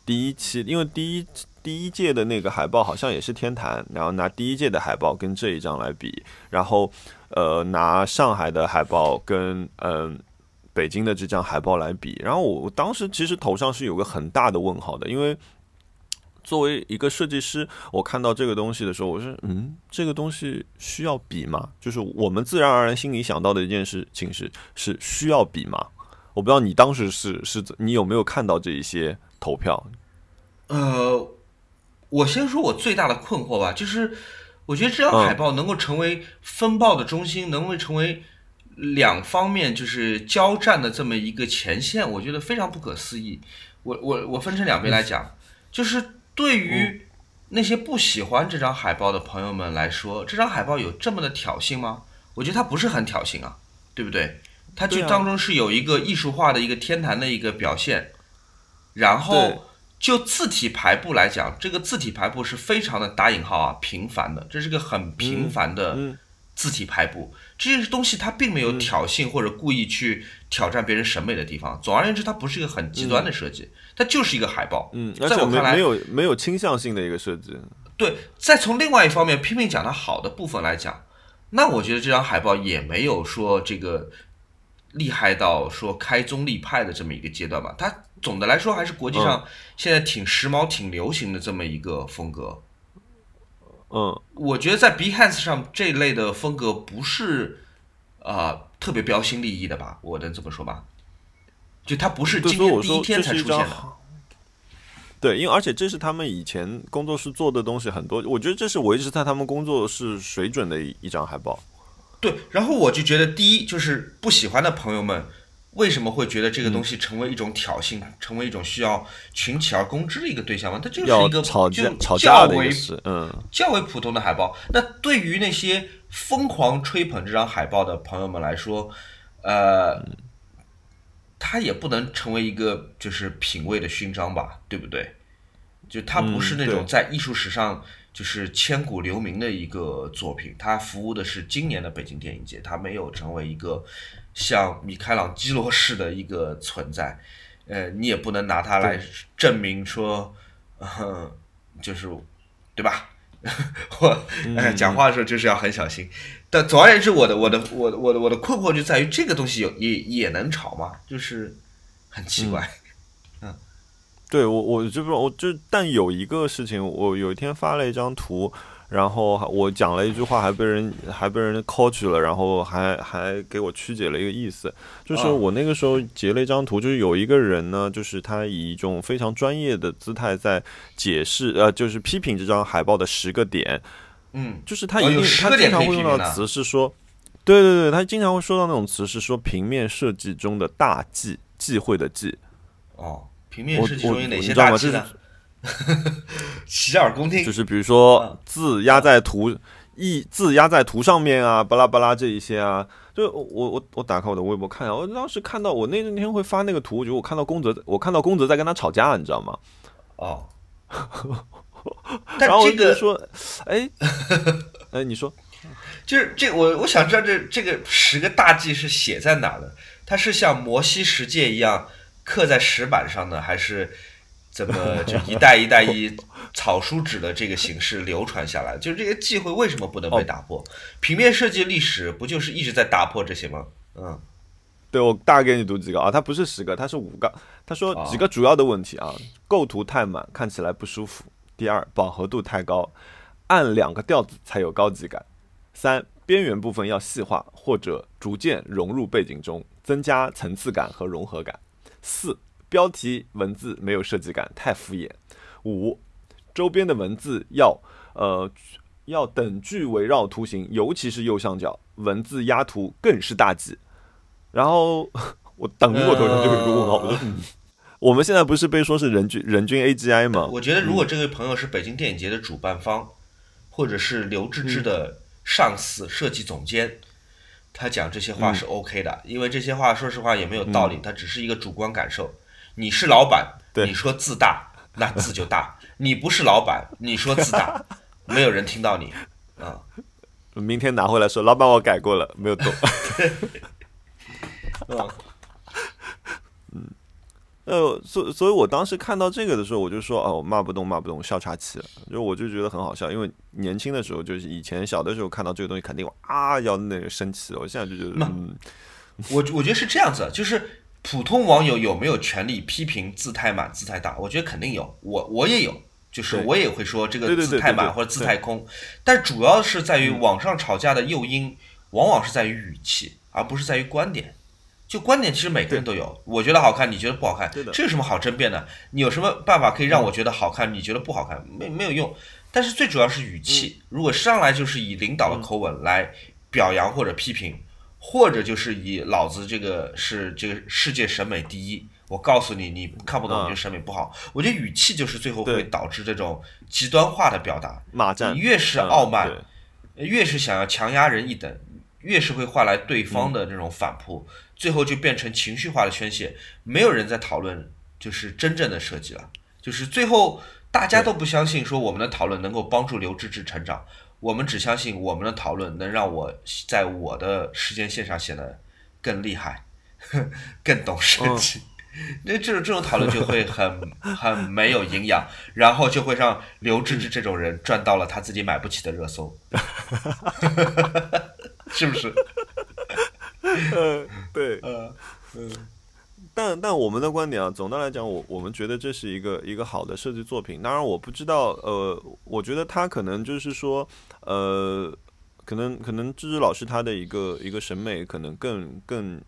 第一期，因为第一第一届的那个海报好像也是天坛，然后拿第一届的海报跟这一张来比，然后呃拿上海的海报跟嗯、北京的这张海报来比，然后我当时其实头上是有个很大的问号的，因为。作为一个设计师，我看到这个东西的时候，我说，嗯，这个东西需要比吗？就是我们自然而然心里想到的一件事情是，是需要比吗？我不知道你当时是是，你有没有看到这一些投票？呃，我先说我最大的困惑吧，就是我觉得这张海报能够成为风暴的中心，能够成为两方面就是交战的这么一个前线，我觉得非常不可思议。我我我分成两边来讲，就是对于那些不喜欢这张海报的朋友们来说，这张海报有这么的挑衅吗？我觉得它不是很挑衅啊，对不对？它就当中是有一个艺术化的一个天坛的一个表现，然后就字体排布来讲，这个字体排布是非常的打引号啊平凡的，这是个很平凡的嗯字体排布。这些东西它并没有挑衅或者故意去挑战别人审美的地方。总而言之，它不是一个很极端的设计，它就是一个海报。嗯，在我看来没有没有倾向性的一个设计。对，再从另外一方面拼命讲它好的部分来讲，那我觉得这张海报也没有说这个厉害到说开宗立派的这么一个阶段吧。它总的来说还是国际上现在挺时髦、挺流行的这么一个风格。嗯，我觉得在 Behance 上这类的风格不是啊、呃特别标新立异的吧？我能这么说吧？就它不是，今天第一天才出现的。对，因为而且这是他们以前工作室做的东西很多，我觉得这是维持在他们工作室水准的一一张海报。对，然后我就觉得，第一就是不喜欢的朋友们为什么会觉得这个嗯东西成为一种挑衅，成为一种需要群起而攻之的一个对象吗？它就是一个吵就架吵较为架的一个事，嗯较为普通的海报。那对于那些疯狂吹捧这张海报的朋友们来说，呃，它也不能成为一个就是品味的勋章吧，对不对？就它不是那种在艺术史上就是千古留名的一个作品，它服务的是今年的北京电影节，它没有成为一个像米开朗基罗式的一个存在。呃，你也不能拿它来证明说，呃、就是对吧？我呃讲话的时候就是要很小心。但总而言之，我的我的我的我的我的困惑就在于这个东西有也也能炒吗？就是很奇怪。嗯对我，我就不，我就，但有一个事情，我有一天发了一张图，然后我讲了一句话，还被人还被人 coach 了，然后还还给我曲解了一个意思，就是啊我那个时候截了一张图，就是有一个人呢，就是他以一种非常专业的姿态在解释，呃，就是批评这张海报的十个点，嗯，就是他一定、10他经常会用到词是说，对对对，他经常会说到那种词是说平面设计中的大忌，忌讳的忌。哦，平面设计中有哪些大忌呢？洗耳恭听。就是比如说嗯字压在图意字压在图上面啊，巴拉巴拉这一些啊，就我我我打开我的微博看一下，我当时看到我那那天会发那个图，我觉得我看到宫泽，我看到宫泽在跟他吵架，你知道吗？哦，但然后我这个就觉得说，哎，哎，你说，就是这我我想知道这这个十个大忌是写在哪儿的？它是像摩西十诫一样刻在石板上的，还是怎么就一代一代以草书纸的这个形式流传下来？就是这些忌讳为什么不能被打破？平面设计历史不就是一直在打破这些吗？嗯，对我大概给你读几个啊，它不是十个，它是五个。他说哦几个主要的问题啊，构图太满，看起来不舒服；第二，饱和度太高，按两个调子才有高级感；三，边缘部分要细化或者逐渐融入背景中，增加层次感和融合感；四，标题文字没有设计感，太敷衍；五，周边的文字要呃要等距围绕图形，尤其是右上角文字压图更是大忌。然后 我等于我头上就有一个问号，我说嗯，我们现在不是被说是人均人均 AGI 吗？我觉得如果这位朋友是北京电影节的主办方，或者是刘志志的上司、设计总监，他讲这些话是 OK 的，因为这些话说实话也没有道理，他只是一个主观感受。你是老板，对你说字大，那字就大；你不是老板，你说字大，没有人听到你啊。明天拿回来说，老板我改过了，没有动。嗯嗯，呃，所所以，我当时看到这个的时候，我就说，哦，骂不动，骂不动，笑岔气了。就我就觉得很好笑，因为年轻的时候，就是以前小的时候看到这个东西，肯定啊要那个生气。我现在就觉得，嗯，我我觉得是这样子，就是普通网友有没有权利批评字太满、字太大？我觉得肯定有，我我也有，就是我也会说这个字太满或者字太空。但主要是在于网上吵架的诱因，往往是在于语气，而不是在于观点。就观点其实每个人都有，我觉得好看，你觉得不好看，这有什么好争辩的？你有什么办法可以让我觉得好看，你觉得不好看？没没有用。但是最主要是语气，如果上来就是以领导的口吻来表扬或者批评，或者就是以老子这个是这个世界审美第一，我告诉你，你看不懂，你就审美不好。我觉得语气就是最后会导致这种极端化的表达。骂战，你越是傲慢，越是想要强压人一等，越是会换来对方的这种反扑。最后就变成情绪化的宣泄，没有人在讨论就是真正的设计了，就是最后大家都不相信说我们的讨论能够帮助刘志志成长，我们只相信我们的讨论能让我在我的时间线上显得更厉害，更懂设计，那这种这种讨论就会很 很没有营养，然后就会让刘志志这种人赚到了他自己买不起的热搜，是不是？嗯，对，嗯嗯，但但我们的观点啊，总的来讲，我我们觉得这是一个一个好的设计作品。当然，我不知道，呃，我觉得他可能就是说，呃，可能可能芝芝老师他的一个一个审美，可能更更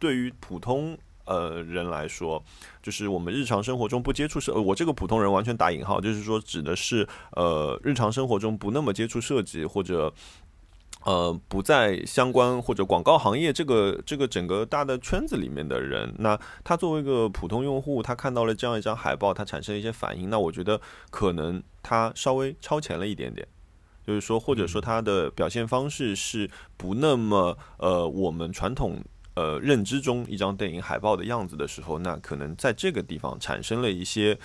对于普通呃人来说，就是我们日常生活中不接触设，我这个普通人完全打引号，就是说指的是呃日常生活中不那么接触设计或者。呃，不在相关或者广告行业这个这个整个大的圈子里面的人，那他作为一个普通用户，他看到了这样一张海报，他产生了一些反应，那我觉得可能他稍微超前了一点点，就是说，或者说他的表现方式是不那么呃我们传统呃认知中一张电影海报的样子的时候，那可能在这个地方产生了一些。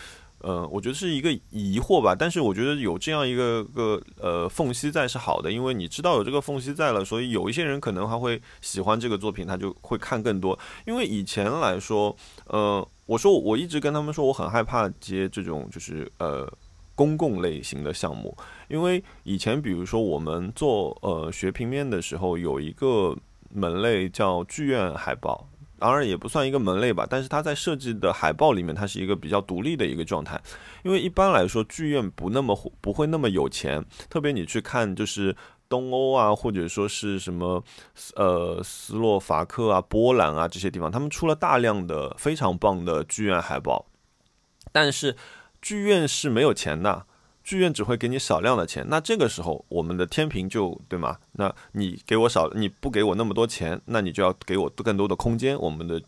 呃，我觉得是一个疑惑吧，但是我觉得有这样一个个呃缝隙在是好的，因为你知道有这个缝隙在了，所以有一些人可能还会喜欢这个作品，他就会看更多。因为以前来说，呃，我说我一直跟他们说，我很害怕接这种就是呃公共类型的项目，因为以前比如说我们做呃学平面的时候，有一个门类叫剧院海报。当然也不算一个门类吧，但是它在设计的海报里面，它是一个比较独立的一个状态。因为一般来说，剧院不那么不会那么有钱，特别你去看就是东欧啊，或者说是什么呃斯洛伐克啊、波兰啊这些地方，他们出了大量的非常棒的剧院海报，但是剧院是没有钱的。剧院只会给你少量的钱，那这个时候我们的天平就对吗？那你给我少，你不给我那么多钱，那你就要给我更多的空间。我们的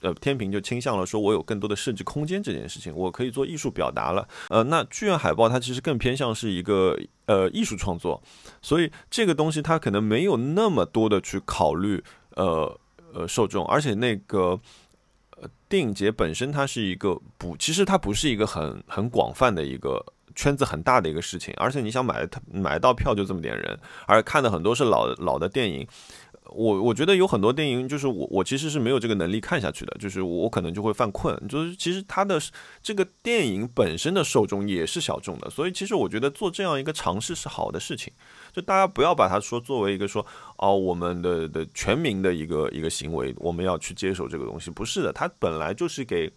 呃天平就倾向了说，我有更多的设计空间这件事情，我可以做艺术表达了。呃，那剧院海报它其实更偏向是一个呃艺术创作，所以这个东西它可能没有那么多的去考虑呃呃受众，而且那个呃电影节本身它是一个不，其实它不是一个很很广泛的一个。圈子很大的一个事情，而且你想买买到票就这么点人，而看的很多是老老的电影，我我觉得有很多电影就是我我其实是没有这个能力看下去的，就是我可能就会犯困，就是其实它的这个电影本身的受众也是小众的，所以其实我觉得做这样一个尝试是好的事情，就大家不要把它说作为一个说哦我们的的全民的一个一个行为，我们要去接受这个东西，不是的，它本来就是给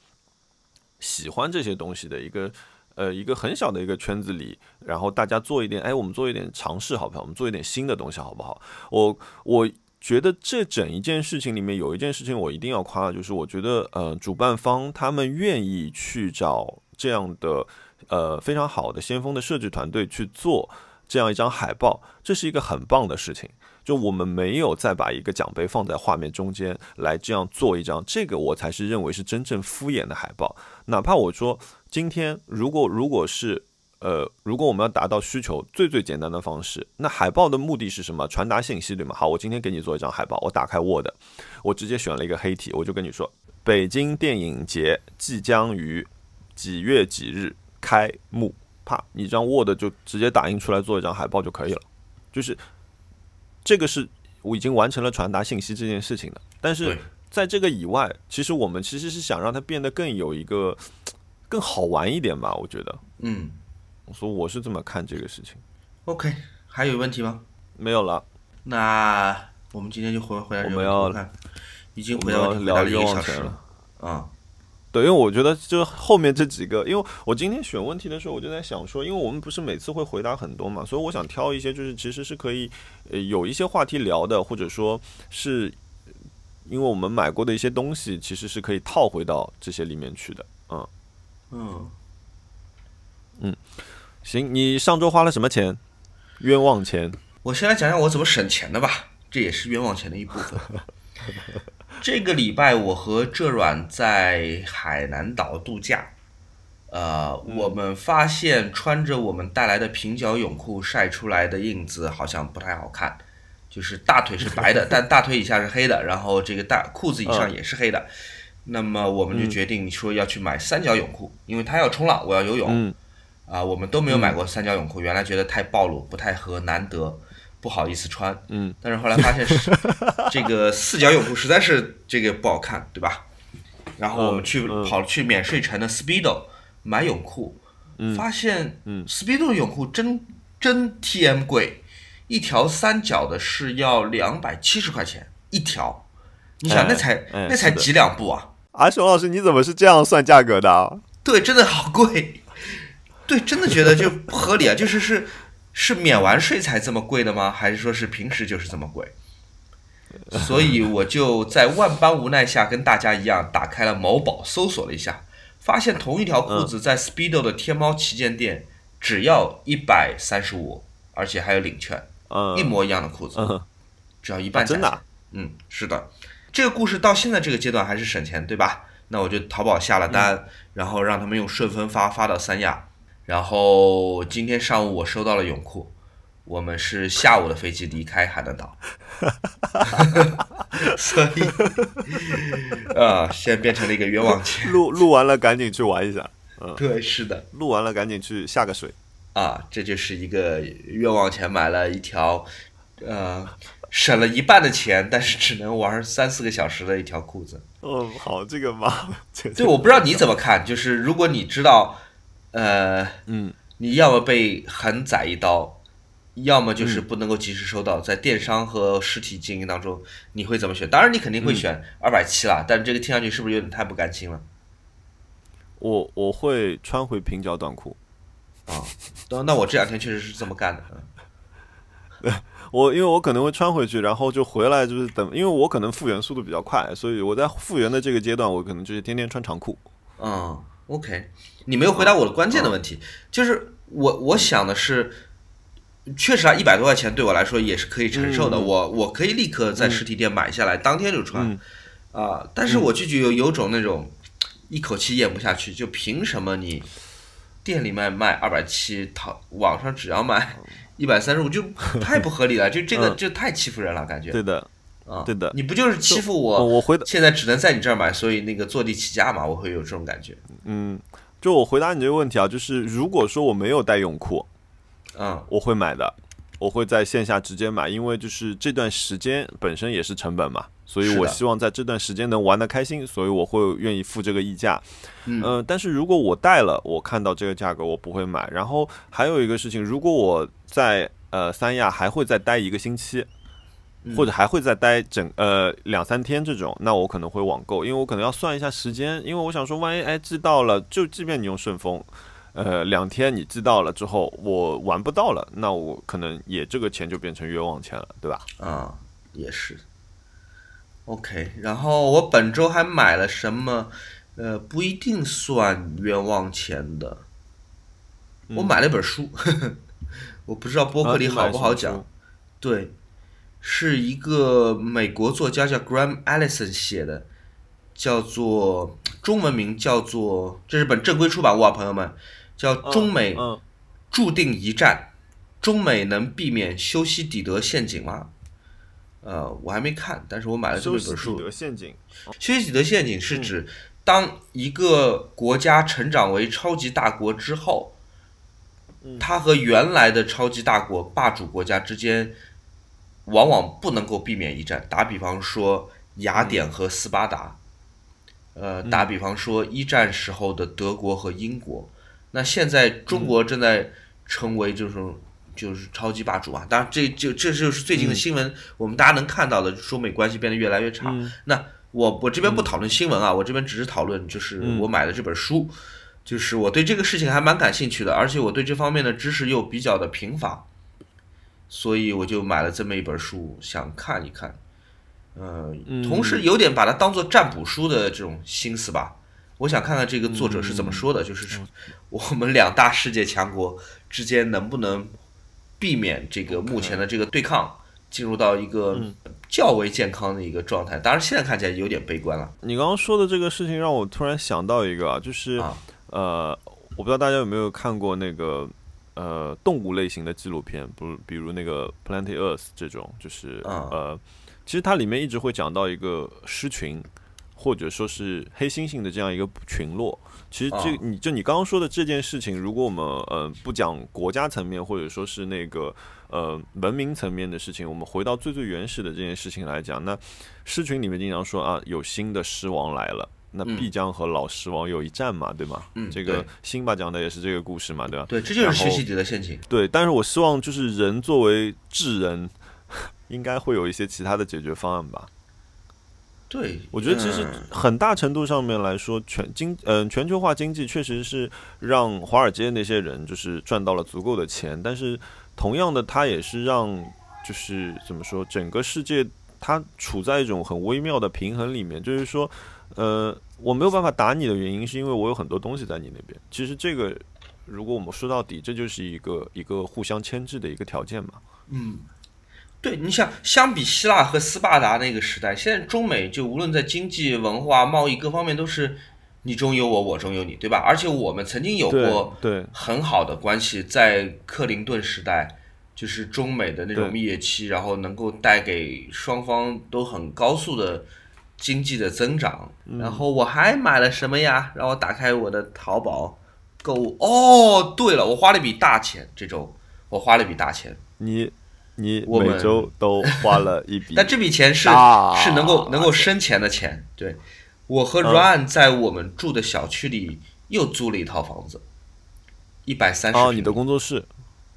喜欢这些东西的一个。呃，一个很小的一个圈子里，然后大家做一点，哎，我们做一点尝试，好不好？我们做一点新的东西，好不好？我我觉得这整一件事情里面有一件事情我一定要夸，就是我觉得呃，主办方他们愿意去找这样的呃非常好的先锋的设计团队去做这样一张海报，这是一个很棒的事情。就我们没有再把一个奖杯放在画面中间来这样做一张，这个我才是认为是真正敷衍的海报，哪怕我说。今天如果如果是呃，如果我们要达到需求最最简单的方式，那海报的目的是什么？传达信息对吗？好，我今天给你做一张海报，我打开 Word，我直接选了一个黑体，我就跟你说，北京电影节即将于几月几日开幕，啪，你这张 Word 就直接打印出来做一张海报就可以了。就是这个是我已经完成了传达信息这件事情的。但是在这个以外，其实我们其实是想让它变得更有一个更好玩一点吧，我觉得。嗯所以我是这么看这个事情。，OK，还有问题吗？没有了，那我们今天就回回答这个问题。我们要看已经回答我们要聊了一个小时了。啊。对，因为我觉得就后面这几个，因为我今天选问题的时候，我就在想说，因为我们不是每次会回答很多嘛，所以我想挑一些就是其实是可以呃有一些话题聊的，或者说是因为我们买过的一些东西，其实是可以套回到这些里面去的。嗯，嗯嗯，行，你上周花了什么钱？冤枉钱？我先来讲讲我怎么省钱的吧，这也是冤枉钱的一部分。这个礼拜我和浙软在海南岛度假，呃，我们发现穿着我们带来的平角泳裤晒出来的印子好像不太好看，就是大腿是白的，但大腿以下是黑的，然后这个大裤子以上也是黑的。那么我们就决定说要去买三角泳裤，因为他要冲浪，我要游泳。嗯。啊，我们都没有买过三角泳裤，原来觉得太暴露，不太合，难得，不好意思穿。嗯，但是后来发现是 这个四角泳裤实在是这个不好看，对吧？然后我们去、嗯嗯。跑去免税城的 Speedo 买泳裤，发现嗯。Speedo 的泳裤真真 TM 贵，一条三角的是要两百七十块钱一条，你想哎那才、那才几两布啊？啊，熊老师，你怎么是这样算价格的啊？对，真的好贵，对，真的觉得就不合理啊！就是是是免完税才这么贵的吗？还是说是平时就是这么贵？所以我就在万般无奈下，跟大家一样，打开了某宝搜索了一下，发现同一条裤子在 Speedo 的天猫旗舰店只要一百三十五，而且还有领券，嗯，一模一样的裤子，嗯，只要一半价钱。真的啊嗯，是的，这个故事到现在这个阶段还是省钱，对吧？那我就淘宝下了单，嗯然后让他们用顺丰发发到三亚，然后今天上午我收到了泳裤，我们是下午的飞机离开海南岛，所以啊，现在变成了一个冤枉钱。录录完了赶紧去玩一下，嗯对，是的，录完了赶紧去下个水。啊，这就是一个冤枉钱，买了一条，呃，省了一半的钱，但是只能玩三四个小时的一条裤子。哦，好，这个嘛，这对，我不知道你怎么看，就是如果你知道，呃，嗯，你要么被狠宰一刀，要么就是不能够及时收到，在电商和实体经营当中，你会怎么选？当然，你肯定会选二百七啦，但这个听上去是不是有点太不甘心了？我我会穿回平角短裤。啊，那那我这两天确实是这么干的。嗯我因为我可能会穿回去，然后就回来，就是等，因为我可能复原速度比较快，所以我在复原的这个阶段，我可能就是天天穿长裤。嗯，OK，你没有回答我的关键的问题，就是我我想的是，确实啊，一百多块钱对我来说也是可以承受的，嗯。我我可以立刻在实体店买下来，当天就穿嗯。啊、但是我就觉得有有种那种一口气咽不下去，就凭什么你店里卖卖二百七，淘网上只要卖一百三十五，就 太不合理了，就这个嗯就太欺负人了，感觉对的，啊，对的你不就是欺负哦我？我回，现在只能在你这儿买，所以那个坐地起价嘛，我会有这种感觉。嗯，就我回答你这个问题啊，就是如果说我没有带泳裤，嗯我会买的，我会在线下直接买，因为就是这段时间本身也是成本嘛，所以我希望在这段时间能玩得开心，所以我会愿意付这个溢价。嗯呃，但是如果我带了，我看到这个价格我不会买。然后还有一个事情，如果我在呃三亚还会再待一个星期，嗯或者还会再待整呃两三天这种，那我可能会网购，因为我可能要算一下时间，因为我想说，万一哎寄到了，就即便你用顺丰。呃，两天你寄到了之后，我玩不到了，那我可能也这个钱就变成冤枉钱了，对吧？啊，也是。OK，然后我本周还买了什么？呃，不一定算冤枉钱的。我买了一本书，我不知道播客里好不好讲。对，是一个美国作家叫 Graham Allison 写的，叫做中文名叫做，这是本正规出版物啊，朋友们，叫《中美嗯，注定一战，中美能避免修昔底德陷阱吗？呃，我还没看，但是我买了这么一本书底。德陷阱，修昔底德陷阱是指当一个国家成长为超级大国之后，嗯它和原来的超级大国霸主国家之间往往不能够避免一战。打比方说雅典和斯巴达，呃，打比方说一战时候的德国和英国。那现在中国正在成为这种就是超级霸主啊！当然，这就这就是最近的新闻，我们大家能看到的，中美关系变得越来越差。那我我这边不讨论新闻啊，我这边只是讨论就是我买的这本书，就是我对这个事情还蛮感兴趣的，而且我对这方面的知识又比较的贫乏，所以我就买了这么一本书，想看一看。呃，同时有点把它当做占卜书的这种心思吧。我想看看这个作者是怎么说的，就是 我们两大世界强国之间能不能避免这个目前的这个对抗进入到一个较为健康的一个状态。当然，现在看起来有点悲观了。你刚刚说的这个事情让我突然想到一个啊，就是呃，我不知道大家有没有看过那个呃动物类型的纪录片，不，比如那个 Planet Earth 这种，就是呃，其实它里面一直会讲到一个狮群。或者说是黑猩猩的这样一个群落，其实这你就你刚刚说的这件事情，如果我们呃不讲国家层面，或者说是那个呃文明层面的事情，我们回到最最原始的这件事情来讲，那狮群里面经常说啊，有新的狮王来了，那必将和老狮王有一战嘛，对吗？嗯，这个辛巴讲的也是这个故事嘛，对吧？对，这就是学习底的陷阱。对，但是我希望就是人作为智人，应该会有一些其他的解决方案吧。对，我觉得其实很大程度上面来说，全经嗯全球化经济确实是让华尔街那些人就是赚到了足够的钱，但是同样的，它也是让就是怎么说，整个世界它处在一种很微妙的平衡里面。就是说，呃，我没有办法打你的原因，是因为我有很多东西在你那边。其实这个，如果我们说到底，这就是一个一个互相牵制的一个条件嘛。嗯。对，你想相比希腊和斯巴达那个时代，现在中美就无论在经济、文化、贸易各方面都是你中有我，我中有你，对吧？而且我们曾经有过对很好的关系，在克林顿时代，就是中美的那种蜜月期，然后能够带给双方都很高速的经济的增长。然后我还买了什么呀？让我打开我的淘宝购物。哦，对了，我花了一笔大钱，这周我花了一笔大钱。你。你每周都花了一笔，但这笔钱是是能够能够生钱的钱。对，我和 Ryan 在我们住的小区里又租了一套房子，一百三十。哦，你的工作室。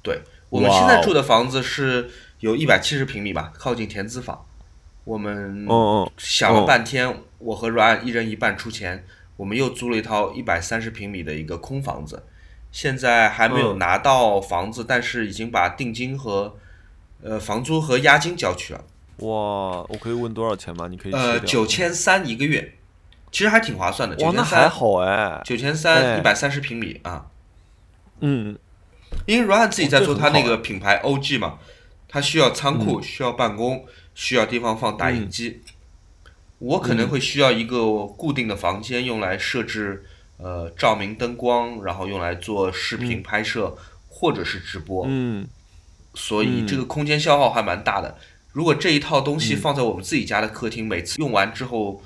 对，我们现在住的房子是有一百七十平米吧，靠近田子坊。我们想了半天，我和 Ryan 一人一半出钱，我们又租了一套一百三十平米的一个空房子，现在还没有拿到房子，但是已经把定金和。呃，房租和押金交去了。哇，我可以问多少钱吗？你可以呃，九千三一个月，其实还挺划算的。哇，那还好哎，九千三一百三十平米啊。嗯，因为 Ryan 自己在做他那个品牌 OG 嘛，他需要仓库，需要办公，需要地方放打印机。我可能会需要一个固定的房间，用来设置呃照明、灯光，然后用来做视频拍摄或者是直播。嗯。所以这个空间消耗还蛮大的。如果这一套东西放在我们自己家的客厅，每次用完之后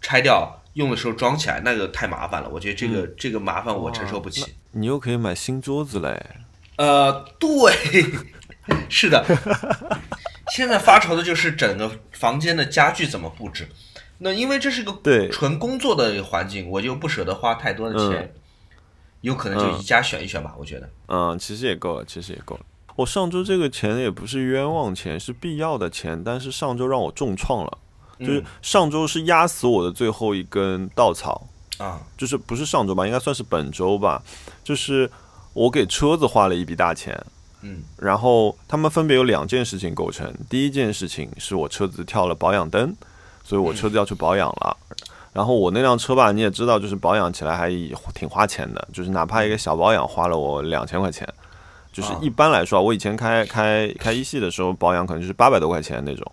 拆掉，用的时候装起来，那个太麻烦了。我觉得这个这个麻烦我承受不起。你又可以买新桌子嘞。呃，对，是的。现在发愁的就是整个房间的家具怎么布置。那因为这是个纯工作的环境，我就不舍得花太多的钱，有可能就宜家选一选吧。我觉得。嗯，其实也够了，其实也够了。我上周这个钱也不是冤枉钱，是必要的钱，但是上周让我重创了，就是上周是压死我的最后一根稻草啊，就是不是上周吧，应该算是本周吧，就是我给车子花了一笔大钱，嗯，然后他们分别有两件事情构成，第一件事情是我车子跳了保养灯，所以我车子要去保养了，然后我那辆车吧，你也知道，就是保养起来还挺花钱的，就是哪怕一个小保养花了我两千块钱。就是一般来说，我以前开开开一系的时候，保养可能就是八百多块钱那种。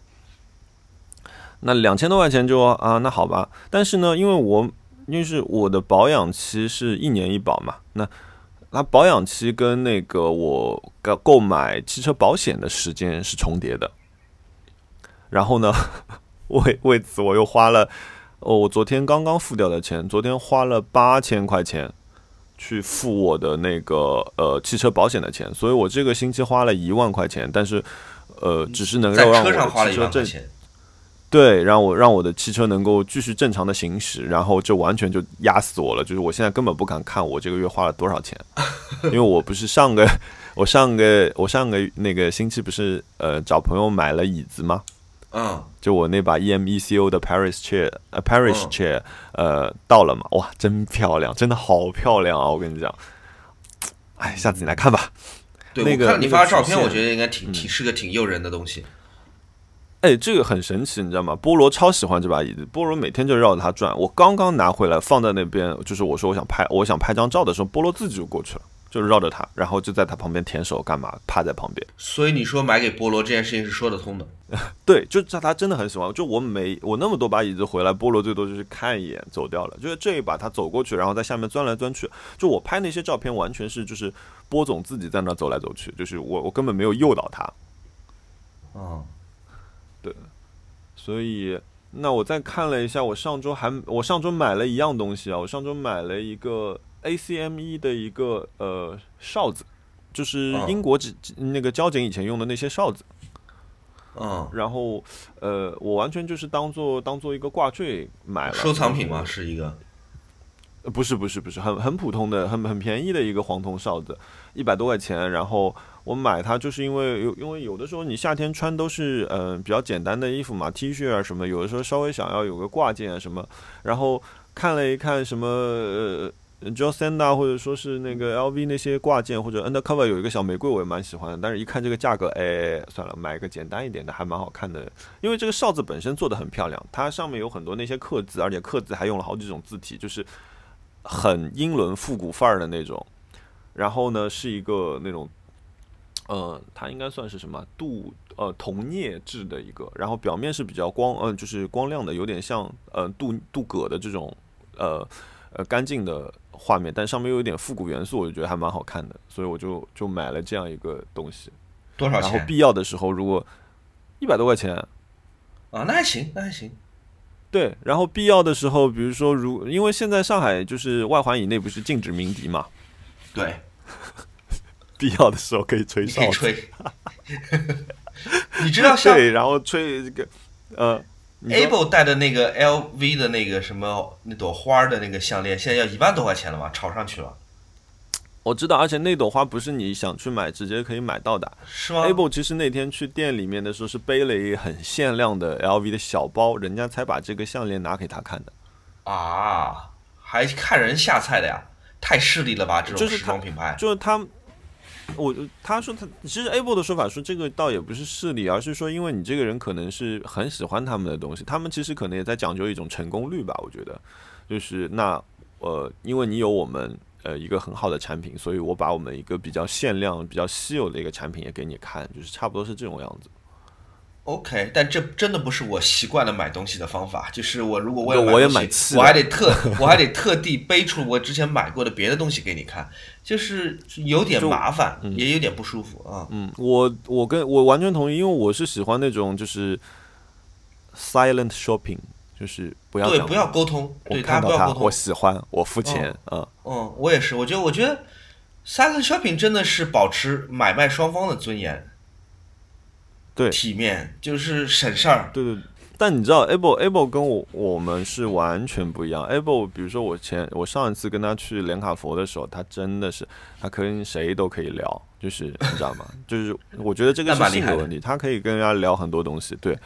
那两千多块钱就啊，那好吧。但是呢，因为我因为是我的保养期是一年一保嘛，那那保养期跟那个我购购买汽车保险的时间是重叠的。然后呢，为为此我又花了哦，我昨天刚刚付掉的钱，昨天花了八千块钱。去付我的那个呃汽车保险的钱，所以我这个星期花了一万块钱，但是，呃，只是能在够让我汽车挣钱，对，让我让我的汽车能够继续正常的行驶，然后这完全就压死我了。就是我现在根本不敢看我这个月花了多少钱，因为我不是上个我上个我上个那个星期不是呃找朋友买了椅子吗？嗯，就我那把 EMECO 的 Paris chair，呃 Paris 嗯 chair，呃到了嘛，哇，真漂亮，真的好漂亮啊！我跟你讲，哎，下次你来看吧。对，那个我看你发的照片，我觉得应该挺挺是个挺诱人的东西。哎，这个很神奇，你知道吗？菠萝超喜欢这把椅子，菠萝每天就绕着它转。我刚刚拿回来放在那边，就是我说我想拍，我想拍张照的时候，菠萝自己就过去了，就是绕着它，然后就在它旁边舔手干嘛，趴在旁边。所以你说买给菠萝这件事情是说得通的。对，就他他真的很喜欢。就我每我那么多把椅子回来，菠萝最多就是看一眼走掉了。就是这一把他走过去，然后在下面钻来钻去。就我拍那些照片，完全是就是波总自己在那走来走去，就是我我根本没有诱导他。嗯，所以，那我再看了一下，我上周还我上周买了一样东西啊，我上周买了一个 ACME 的一个呃哨子，就是哦英国警那个交警以前用的那些哨子。嗯，然后呃，我完全就是当做当做一个挂坠买了，收藏品吗？是一个。呃不是不是不是，很很普通的、很很便宜的一个黄铜哨子，一百多块钱。然后我买它就是因为有，因为有的时候你夏天穿都是嗯、呃比较简单的衣服嘛，T 恤啊什么，有的时候稍微想要有个挂件啊什么。然后看了一看什么呃 j o s a n d a 或者说是那个 LV 那些挂件，或者 Undercover 有一个小玫瑰，我也蛮喜欢的。但是一看这个价格，哎，算了，买个简单一点的还蛮好看的。因为这个哨子本身做的很漂亮，它上面有很多那些刻字，而且刻字还用了好几种字体，就是很英伦复古范儿的那种。然后呢，是一个那种，呃，它应该算是什么镀呃铜镍制的一个，然后表面是比较光，嗯、就是光亮的，有点像呃镀镀铬的这种呃呃干净的画面，但上面又有点复古元素，我就觉得还蛮好看的，所以我就就买了这样一个东西。多少钱？然后必要的时候，如果一百多块钱，啊，那还行，那还行。对，然后必要的时候，比如说如因为现在上海就是外环以内不是禁止鸣笛嘛，对，必要的时候可以吹哨子，吹。你知道像对，然后吹这个呃。Able 戴的那个 LV 的那个什么那朵花的那个项链，现在要一万多块钱了吧？炒上去了，我知道，而且那朵花不是你想去买直接可以买到的。是吗？Able 其实那天去店里面的时候是背了一个很限量的 LV 的小包，人家才把这个项链拿给他看的。啊，还看人下菜的呀，太势利了吧？这种时装品牌。就是他，我他说他其实 Able 的说法说这个倒也不是势利，而是说因为你这个人可能是很喜欢他们的东西，他们其实可能也在讲究一种成功率吧。我觉得，就是那呃，因为你有我们呃一个很好的产品，所以我把我们一个比较限量、比较稀有的一个产品也给你看，就是差不多是这种样子。OK，但这真的不是我习惯了买东西的方法。就是我如果我也东西蛮气的我还得特 我还得特地背出我之前买过的别的东西给你看，就是有点麻烦，也有点不舒服啊。嗯，我我跟我完全同意，因为我是喜欢那种就是 silent shopping，就是不要对，不要沟通，我对，大家看到它，不要沟通我。喜欢，我付钱啊、嗯，我也是，我觉得，我觉得 silent shopping 真的是保持买卖双方的尊严、对体面，就是省事儿。对对。但你知道，able able 跟我我们是完全不一样。able，比如说我前我上一次跟他去连卡佛的时候，他真的是他跟谁都可以聊，就是你知道吗？就是我觉得这个是性格问题，他可以跟人家聊很多东西，对。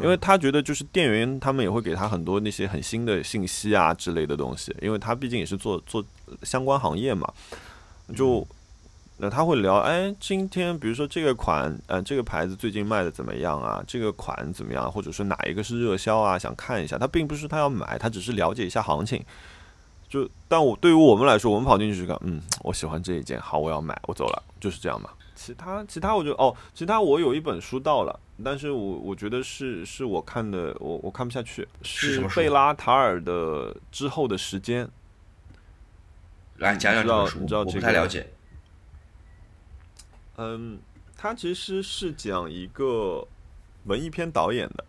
因为他觉得就是店员他们也会给他很多那些很新的信息啊之类的东西，因为他毕竟也是做做相关行业嘛，就那他会聊，哎，今天比如说这个款，呃，这个牌子最近卖的怎么样啊？这个款怎么样？或者说哪一个是热销啊？想看一下。他并不是他要买，他只是了解一下行情。就但我对于我们来说，我们跑进去看，嗯，我喜欢这一件，好，我要买，我走了，就是这样嘛。其他其他我就哦，其他我有一本书到了，但是我我觉得是是我看的，我我看不下去，是贝拉塔尔的之后的时间。来讲讲这本书，你知道我这个不太了解。嗯，他其实是讲一个文艺片导演的，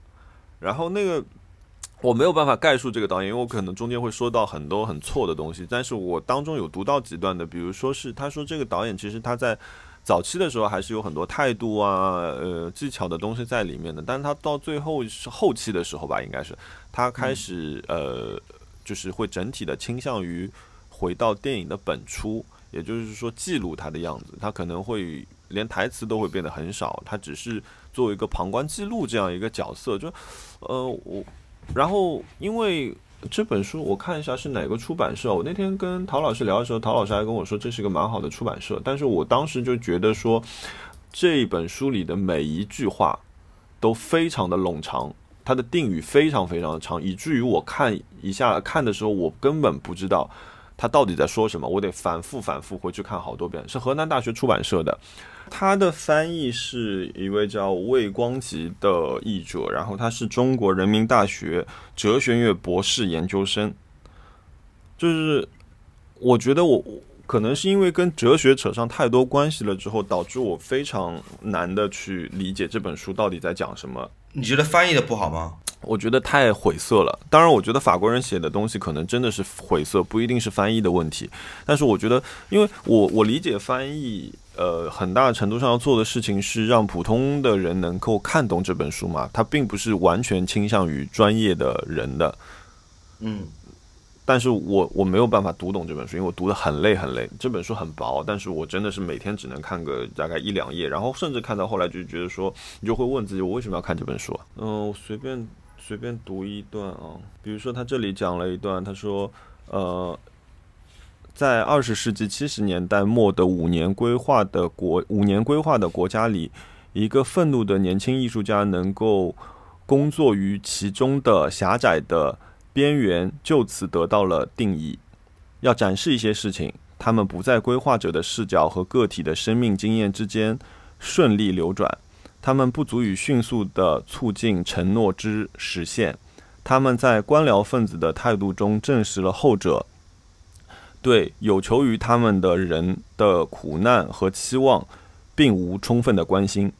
然后那个我没有办法概述这个导演，因为我可能中间会说到很多很错的东西，但是我当中有读到几段的，比如说是他说这个导演其实他在早期的时候还是有很多态度啊、呃技巧的东西在里面的，但是他到最后是后期的时候吧，应该是他开始呃，就是会整体的倾向于回到电影的本初，也就是说记录他的样子，他可能会连台词都会变得很少，他只是作为一个旁观记录这样一个角色，就呃我，然后因为。这本书我看一下是哪个出版社。我那天跟陶老师聊的时候，陶老师还跟我说这是一个蛮好的出版社。但是我当时就觉得说，这本书里的每一句话都非常的冗长，它的定语非常非常的长，以至于我看一下看的时候，我根本不知道他到底在说什么，我得反复反复回去看好多遍。是河南大学出版社的。他的翻译是一位叫魏光吉的译者，然后他是中国人民大学哲学院博士研究生。就是我觉得我可能是因为跟哲学扯上太多关系了之后，导致我非常难的去理解这本书到底在讲什么。你觉得翻译的不好吗？我觉得太晦涩了。当然，我觉得法国人写的东西可能真的是晦涩，不一定是翻译的问题。但是我觉得，因为我我理解翻译。呃，很大程度上要做的事情是让普通的人能够看懂这本书嘛，它并不是完全倾向于专业的人的。嗯，但是我我没有办法读懂这本书，因为我读的很累很累。这本书很薄，但是我真的是每天只能看个大概一两页，然后甚至看到后来就觉得说，你就会问自己，我为什么要看这本书？啊嗯，我随便随便读一段啊，比如说他这里讲了一段，他说，呃。在二十世纪七十年代末的五年规划的国五年规划的国家里，一个愤怒的年轻艺术家能够工作于其中的狭窄的边缘，就此得到了定义。要展示一些事情，他们不在规划者的视角和个体的生命经验之间顺利流转，他们不足以迅速地促进承诺之实现。他们在官僚分子的态度中证实了后者。对有求于他们的人的苦难和期望，并无充分的关心，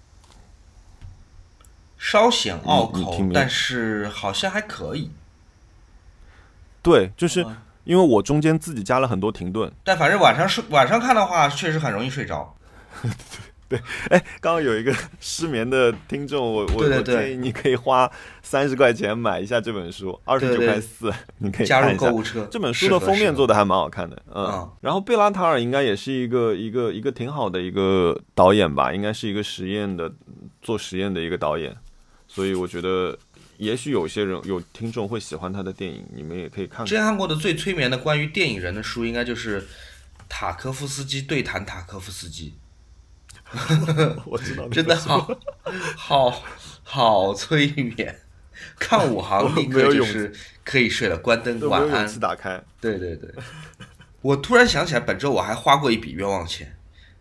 稍显拗口，但是好像还可以。对，就是因为我中间自己加了很多停顿，但反正晚上睡晚上看的话，确实很容易睡着。对，哎，刚刚有一个 失眠的听众，我我我建议你可以花三十块钱买一下这本书，二十九块四，你可以加入购物车。这本书的封面做的还蛮好看的，嗯。然后贝拉塔尔应该也是一个一个一个挺好的一个导演吧，应该是一个实验的做实验的一个导演，所以我觉得也许有些人有听众会喜欢他的电影，你们也可以看。之前看过的最催眠的关于电影人的书，应该就是塔科夫斯基对谈塔科夫斯基。我知道，真的好，好，好催眠，看五行立刻就是可以睡了，关灯，晚安。打开。对对对，我突然想起来，本周我还花过一笔冤枉钱，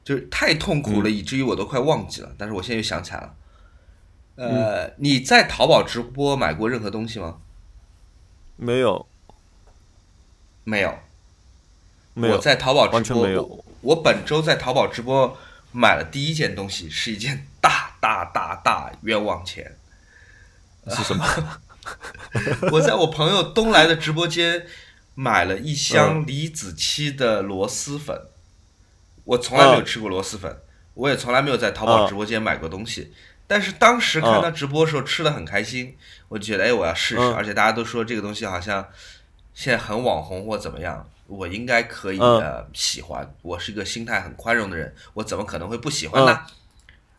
就是太痛苦了，以至于我都快忘记了。但是我现在又想起来了。呃，你在淘宝直播买过任何东西吗？没有，没有，没有。我在淘宝直播。我本周在淘宝直播。买了第一件东西是一件大大大大冤枉钱，是什么？我在我朋友东来的直播间买了一箱李子柒的螺蛳粉，我从来没有吃过螺蛳粉，我也从来没有在淘宝直播间买过东西，但是当时看他直播的时候吃的很开心，我就觉得哎我要试试，而且大家都说这个东西好像现在很网红或怎么样。我应该可以呃喜欢，我是一个心态很宽容的人，我怎么可能会不喜欢呢？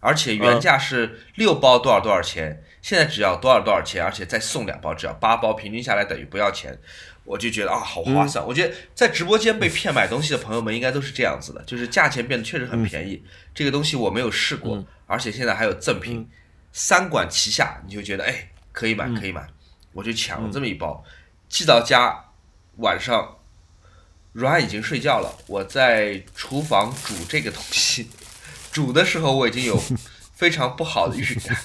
而且原价是六包多少多少钱，现在只要多少多少钱，而且再送两包，只要八包，平均下来等于不要钱，我就觉得啊好划算。我觉得在直播间被骗买东西的朋友们应该都是这样子的，就是价钱变得确实很便宜。这个东西我没有试过，而且现在还有赠品，三管齐下，你就觉得哎可以买可以买，我就抢了这么一包，寄到家，晚上。阮已经睡觉了，我在厨房煮这个东西，煮的时候我已经有 非常不好的预感。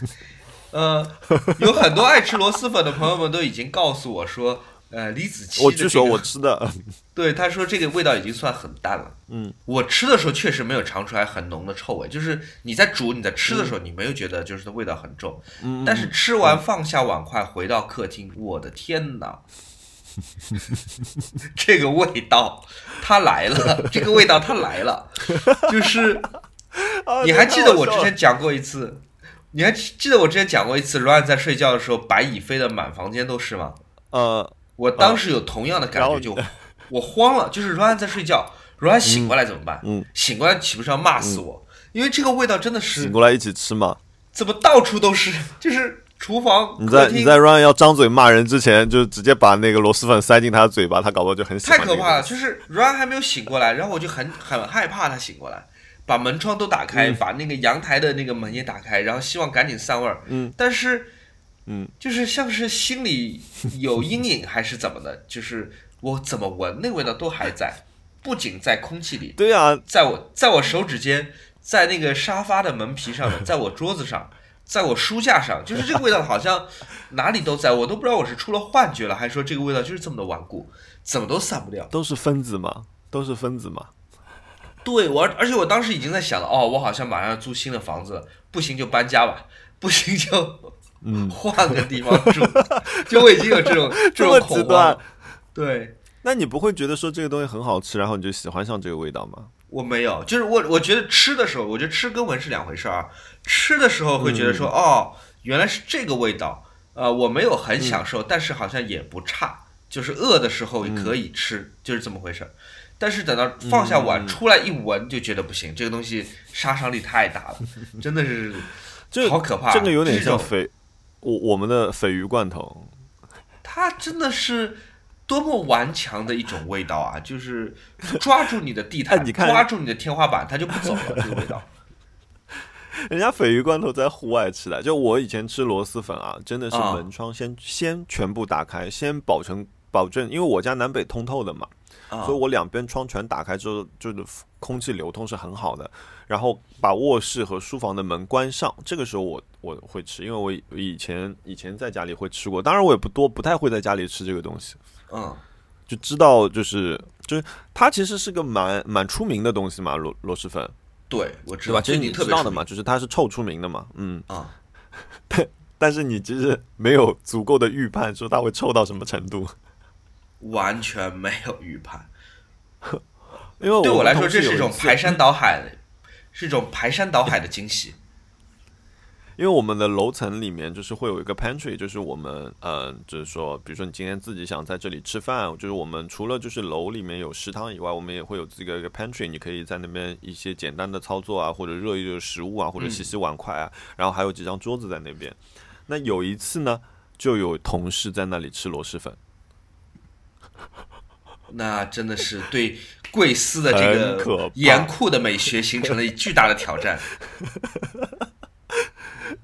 呃，有很多爱吃螺蛳粉的朋友们都已经告诉我说，呃，李子柒，我据说我吃的，对他说这个味道已经算很淡了。嗯，我吃的时候确实没有尝出来很浓的臭味，就是你在煮你在吃的时候，你没有觉得就是味道很重。嗯，但是吃完放下碗筷回到客厅，我的天哪！这个味道，它来了！这个味道它来了，就是啊你还记得我之前讲过一次？你还记得我之前讲过一次，Ryan 在睡觉的时候，白蚁飞的满房间都是吗？呃，我当时有同样的感觉，就我慌了，就是 Ryan 在睡觉，Ryan 醒过来怎么办？嗯醒过来岂不是要骂死我？因为这个味道真的是醒过来一起吃嘛。怎么到处都是，就是厨房、你，在你在 Ryan 要张嘴骂人之前，就直接把那个螺蛳粉塞进他的嘴巴，他搞不好就很喜欢。太可怕了。！就是 Ryan 还没有醒过来，然后我就很很害怕他醒过来，把门窗都打开，嗯把那个阳台的那个门也打开，然后希望赶紧散味儿。嗯，但是，嗯，就是像是心里有阴影还是怎么的，就是我怎么闻那味道都还在，不仅在空气里，对啊，在我在我手指间，在那个沙发的门皮上面，在我桌子上，在我书架上，就是这个味道好像哪里都在，我都不知道我是出了幻觉了，还是说这个味道就是这么的顽固，怎么都散不掉。都是分子嘛，都是分子嘛。对我，而且我当时已经在想了，哦，我好像马上要租新的房子了，不行就搬家吧，不行就嗯，换个地方住，就我已经有这种 这种恐慌。对，那你不会觉得说这个东西很好吃，然后你就喜欢上这个味道吗？我没有，就是我我觉得吃的时候，我觉得吃跟闻是两回事儿啊。吃的时候会觉得嗯说，哦，原来是这个味道，呃，我没有很享嗯受，但是好像也不差，就是饿的时候也可以吃，就是这么回事儿。但是等到放下碗、嗯出来一闻，就觉得不行，这个东西杀伤力太大了，真的是 这好可怕。这个有点像鲱，我我们的鲱鱼罐头。它真的是多么顽强的一种味道啊！就是抓住你的地毯，哎你看抓住你的天花板，它就不走了。这个味道，人家鲱鱼罐头在户外吃的，就我以前吃螺蛳粉啊，真的是啊门窗先、先全部打开，先保证保证，因为我家南北通透的嘛，啊所以我两边窗全打开之后，就是空气流通是很好的。然后把卧室和书房的门关上，这个时候我我会吃，因为我以前以前在家里会吃过，当然我也不多，不太会在家里吃这个东西，嗯，就知道就是就是它其实是个蛮蛮出名的东西嘛，螺螺蛳粉，对，我知？道，其实你特别知道的嘛，就是它是臭出名的嘛，嗯。啊。但 但是你其实没有足够的预判，说它会臭到什么程度。完全没有预判。因为对我来说，这是一种排山倒海的，是一种排山倒海的惊喜。因为我们的楼层里面就是会有一个 pantry，就是我们呃，就是说，比如说你今天自己想在这里吃饭，就是我们除了就是楼里面有食堂以外，我们也会有自己的一个 pantry，你可以在那边一些简单的操作啊，或者热一热食物啊，或者洗洗碗筷啊，然后还有几张桌子在那边。那有一次呢，就有同事在那里吃螺蛳粉，那真的是对贵司的这个严酷的美学形成了巨大的挑战。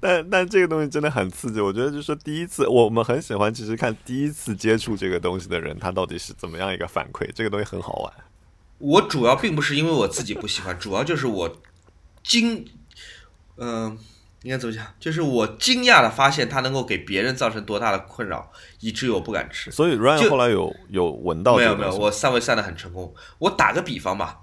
但但这个东西真的很刺激，我觉得就是说第一次我们很喜欢，其实看第一次接触这个东西的人，他到底是怎么样一个反馈，这个东西很好玩。我主要并不是因为我自己不喜欢，主要就是我惊，嗯、应该怎么讲？就是我惊讶的发现它能够给别人造成多大的困扰，以至于我不敢吃。所以 Ryan 后来有有闻到没有没有，我散味散的很成功。我打个比方吧，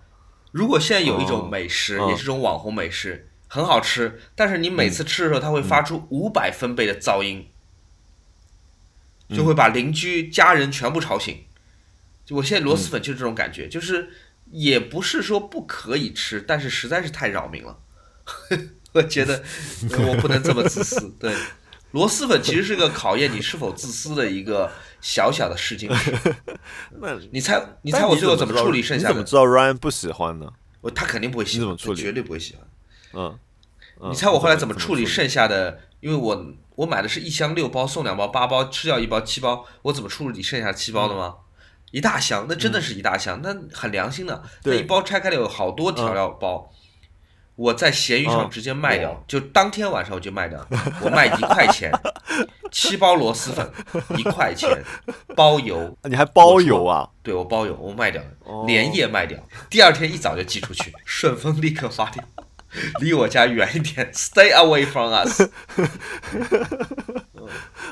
如果现在有一种美食，哦也是种网红美食，很好吃，但是你每次吃的时候，它会发出五百分贝的噪音，就会把邻居家人全部吵醒。就我现在螺蛳粉就是这种感觉，就是也不是说不可以吃，但是实在是太扰民了。我觉得呃我不能这么自私。对，螺蛳粉其实是个考验你是否自私的一个小小的试金石。那你猜，你猜我最后怎么处理剩下的？你怎么知道 Ryan 不喜欢呢？我他肯定不会喜欢，你怎么处理绝对不会喜欢。嗯，嗯你猜我后来怎么处理剩下的？因为我我买的是一箱六包送两包八包，吃掉一包七包，我怎么处理剩下七包的吗？一大箱，那真的是一大箱，那很良心的。那一包拆开了有好多调料包，我在闲鱼上嗯直接卖掉，就当天晚上我就卖掉，我卖一块钱，七包螺蛳粉一块钱，包邮，你还包邮啊？对我包邮，我卖掉了，哦连夜卖掉，第二天一早就寄出去，顺丰立刻发掉，离我家远一点，Stay away from us。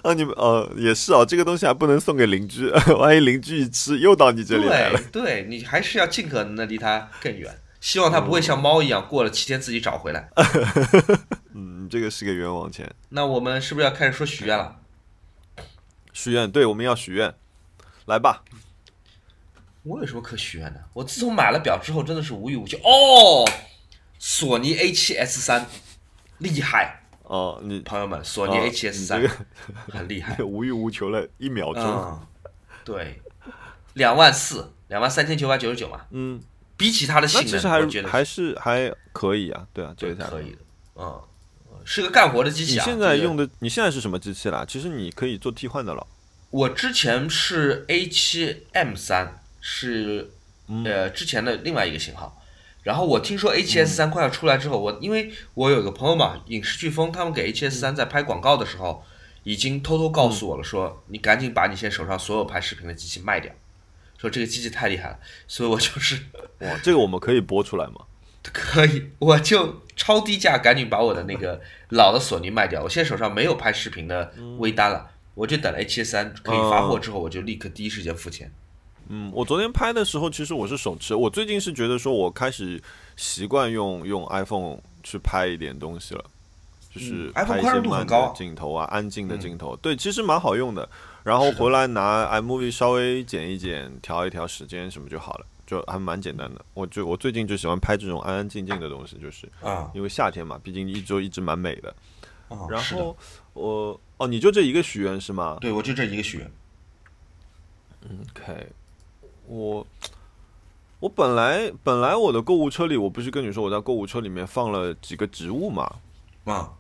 啊，你们哦也是哦，这个东西还不能送给邻居，万一邻居一吃又到你这里来了对。对，你还是要尽可能的离它更远，希望它不会像猫一样过了七天自己找回来。嗯，这个是个冤枉钱。那我们是不是要开始说许愿了？许愿，对，我们要许愿，来吧。我有什么可许愿的？我自从买了表之后，真的是无欲无求。哦，索尼 A7S 三厉害，哦，你朋友们，索尼哦 A7S 三你这个 很厉害。无欲无求了一秒钟，嗯，对，两万四，两万三千九百九十九嘛。嗯，比起它的性能，其实还我觉得还是还可以啊，对啊，这对个可以的。嗯，是个干活的机器啊。你现在这个用的，你现在是什么机器啦？其实你可以做替换的了。我之前是 A7M 三，是嗯呃之前的另外一个型号。然后我听说 A7S 三快要出来之后，我因为我有个朋友嘛，影视飓风，他们给 A7S 三在拍广告的时候，已经偷偷告诉我了，说你赶紧把你现在手上所有拍视频的机器卖掉，说这个机器太厉害了，所以我就是哇，这个我们可以播出来吗？可以，我就超低价赶紧把我的那个 老的索尼卖掉。我现在手上没有拍视频的微单了，我就等 A7 三可以发货之后，我就立刻第一时间付钱。嗯，我昨天拍的时候，其实我是手持。我最近是觉得说，我开始习惯用用 iPhone 去拍一点东西了，就是嗯，iPhone 拍一宽些慢容度很高的镜头啊，安静的嗯镜头。对，其实蛮好用的。然后回来拿 iMovie 稍微剪一剪，调一调时间什么就好了，就还蛮简单的。我就我最近就喜欢拍这种安安静静的东西，就是啊因为夏天嘛，毕竟一周一直蛮美的。然后我哦，你就这一个许愿是吗？对我就这一个许愿。OK，我我本来本来我的购物车里，我不是跟你说我在购物车里面放了几个植物嘛，啊，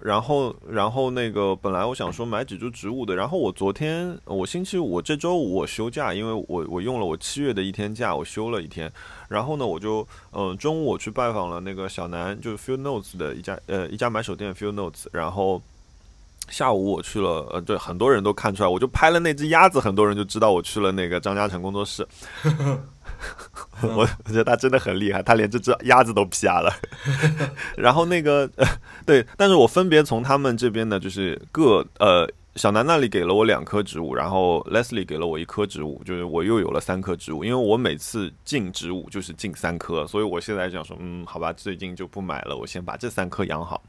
然后然后那个本来我想说买几株植物的，然后我昨天我星期五我这周五我休假，因为我我用了我七月的一天假，我休了一天，然后呢我就嗯、中午我去拜访了那个小南，就是 Field Notes 的一家呃一家买手店 Field Notes，然后。下午我去了，呃，对，很多人都看出来，我就拍了那只鸭子，很多人就知道我去了那个张嘉诚工作室。我我觉得他真的很厉害，他连这只鸭子都 P 下了。然后那个、呃、对，但是我分别从他们这边呢，就是各呃小南那里给了我两棵植物，然后 Leslie 给了我一棵植物，就是我又有了三棵植物。因为我每次进植物就是进三棵，所以我现在想说，嗯，好吧，最近就不买了，我先把这三棵养好。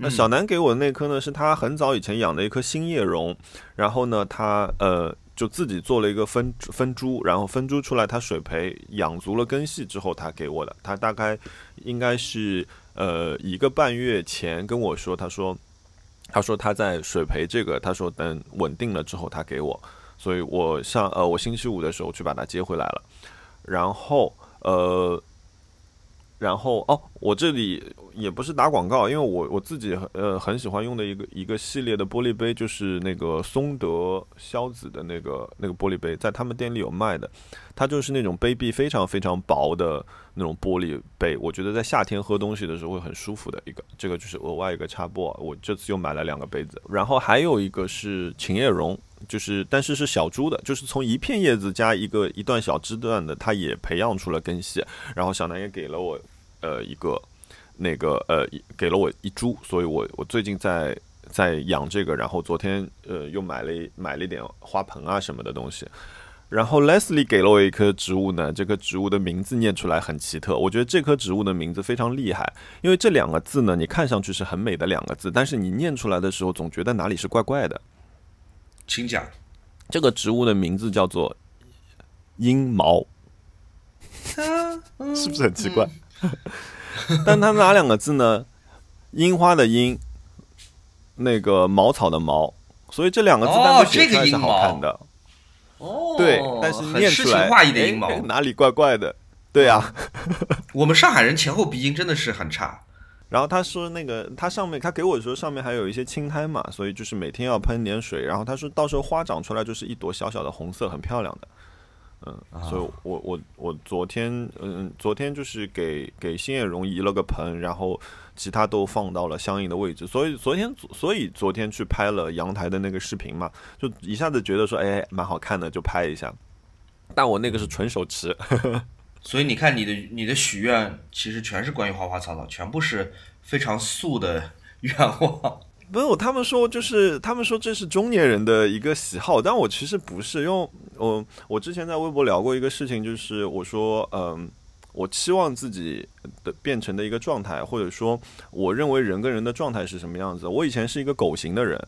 那小南给我的那颗呢，是他很早以前养的一颗新叶榕，然后呢，他呃就自己做了一个分分株，然后分株出来，他水培养足了根系之后，他给我的。他大概应该是呃一个半月前跟我说，他说他说他在水培这个，他说等稳定了之后他给我，所以我上呃我星期五的时候去把它接回来了，然后呃。然后哦，我这里也不是打广告，因为我我自己很呃很喜欢用的一个一个系列的玻璃杯，就是那个松德萧子的那个那个玻璃杯，在他们店里有卖的。它就是那种杯壁非常非常薄的那种玻璃杯，我觉得在夏天喝东西的时候会很舒服的一个。这个就是额外一个插播，我这次又买了两个杯子，然后还有一个是琴叶榕。就是，但是是小株的，就是从一片叶子加一个一段小枝段的，它也培养出了根系。然后小南也给了我，呃，一个那个呃，给了我一株，所以我我最近在在养这个。然后昨天呃又买了买了一点花盆啊什么的东西。然后 Leslie 给了我一棵植物呢，这棵植物的名字念出来很奇特，我觉得这棵植物的名字非常厉害，因为这两个字呢，你看上去是很美的两个字，但是你念出来的时候总觉得哪里是怪怪的。请讲。这个植物的名字叫做阴毛，是不是很奇怪？但它哪两个字呢？樱花的樱，那个茅草的茅，所以这两个字单哦独写出来是好看的。哦对，但是念出来，很诗情画意的哎阴谋。哪里怪怪的？对啊。我们上海人前后鼻音真的是很差。然后他说那个他上面他给我的时候上面还有一些青苔嘛，所以就是每天要喷点水。然后他说到时候花长出来就是一朵小小的红色，很漂亮的。嗯，所以我我我昨天嗯昨天就是给给新叶榕移了个盆，然后其他都放到了相应的位置。所以昨天所以昨天去拍了阳台的那个视频嘛，就一下子觉得说哎蛮好看的，就拍一下。但我那个是纯手持。所以你看，你的你的许愿其实全是关于花花草草，全部是非常素的 愿望。不是，他们说就是他们说这是中年人的一个喜好，但我其实不是，因为我我之前在微博聊过一个事情，就是我说，嗯，我期望自己的变成的一个状态，或者说我认为人跟人的状态是什么样子。我以前是一个狗型的人，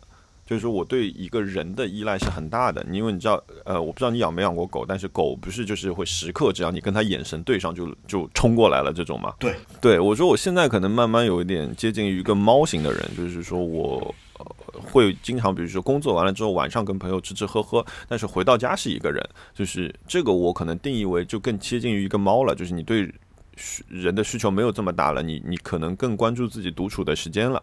就是说我对一个人的依赖是很大的，因为你知道，呃，我不知道你养没养过狗，但是狗不是就是会时刻只要你跟它眼神对上就就冲过来了这种嘛？对，对我说我现在可能慢慢有一点接近于一个猫型的人，就是说我。会经常，比如说工作完了之后，晚上跟朋友吃吃喝喝，但是回到家是一个人，就是这个我可能定义为就更接近于一个猫了，就是你对人的需求没有这么大了，你你可能更关注自己独处的时间了。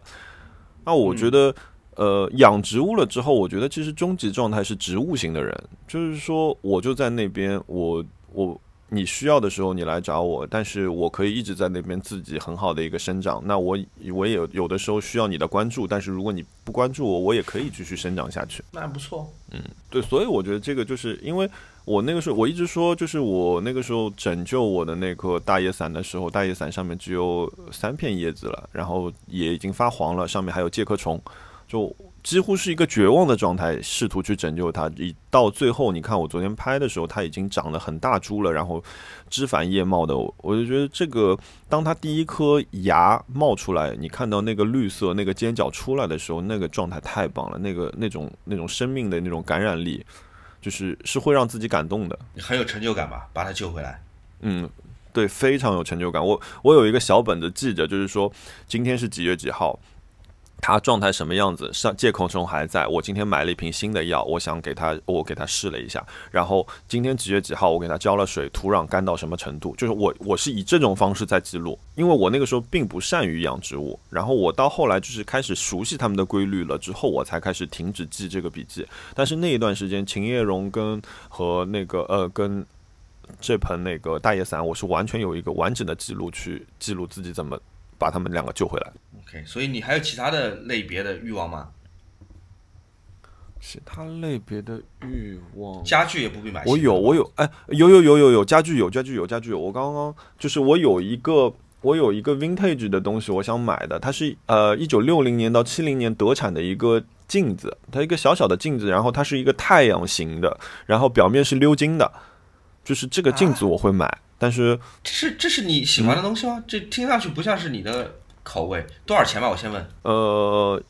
那我觉得，呃，养植物了之后，我觉得其实终极状态是植物型的人，就是说我就在那边，我我。你需要的时候你来找我，但是我可以一直在那边自己很好的一个生长。那我我也有的时候需要你的关注，但是如果你不关注我，我也可以继续生长下去。那还不错。嗯，对，所以我觉得这个就是因为我那个时候我一直说，就是我那个时候拯救我的那棵大叶伞的时候，大叶伞上面只有三片叶子了，然后也已经发黄了，上面还有介壳虫，就。几乎是一个绝望的状态，试图去拯救它。一到最后，你看我昨天拍的时候，它已经长得很大株了，然后枝繁叶茂的。我就觉得这个，当它第一颗芽冒出来，你看到那个绿色、那个尖角出来的时候，那个状态太棒了。那个那种那种生命的那种感染力，就是是会让自己感动的。很有成就感吧？把它救回来。嗯，对，非常有成就感。我我有一个小本子记着，就是说今天是几月几号。它状态什么样子？上介壳虫还在。我今天买了一瓶新的药，我想给它，我给它试了一下。然后今天几月几号，我给它浇了水，土壤干到什么程度？就是我，我是以这种方式在记录，因为我那个时候并不善于养植物。然后我到后来就是开始熟悉它们的规律了之后，我才开始停止记这个笔记。但是那一段时间，秦叶榕跟和那个呃跟这盆那个大叶伞，我是完全有一个完整的记录去记录自己怎么把它们两个救回来。OK，所以你还有其他的类别的欲望吗？其他类别的欲望，家具也不必买。我有，我有，哎，有有有有有家具有家具有家具有。我刚刚就是我有一个我有一个 vintage 的东西，我想买的，它是呃一九六零年到七零年德产的一个镜子，它一个小小的镜子，然后它是一个太阳型的，然后表面是鎏金的，就是这个镜子我会买，但是这是这是你喜欢的东西吗？这听上去不像是你的。口味多少钱吧？我先问。呃，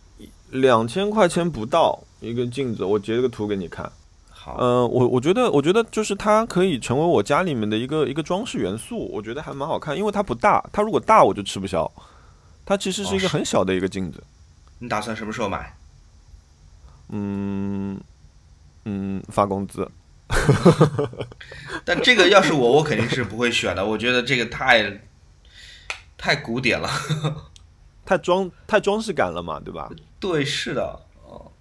两千块钱不到一个镜子，我截了个图给你看。好。嗯，我我觉得，我觉得就是它可以成为我家里面的一个一个装饰元素，我觉得还蛮好看。因为它不大，它如果大我就吃不消。它其实是一个很小的一个镜子。你打算什么时候买？嗯嗯，发工资。但这个要是我，我肯定是不会选的。我觉得这个太太古典了。太装太装饰感了嘛，对吧？对，是的，哦，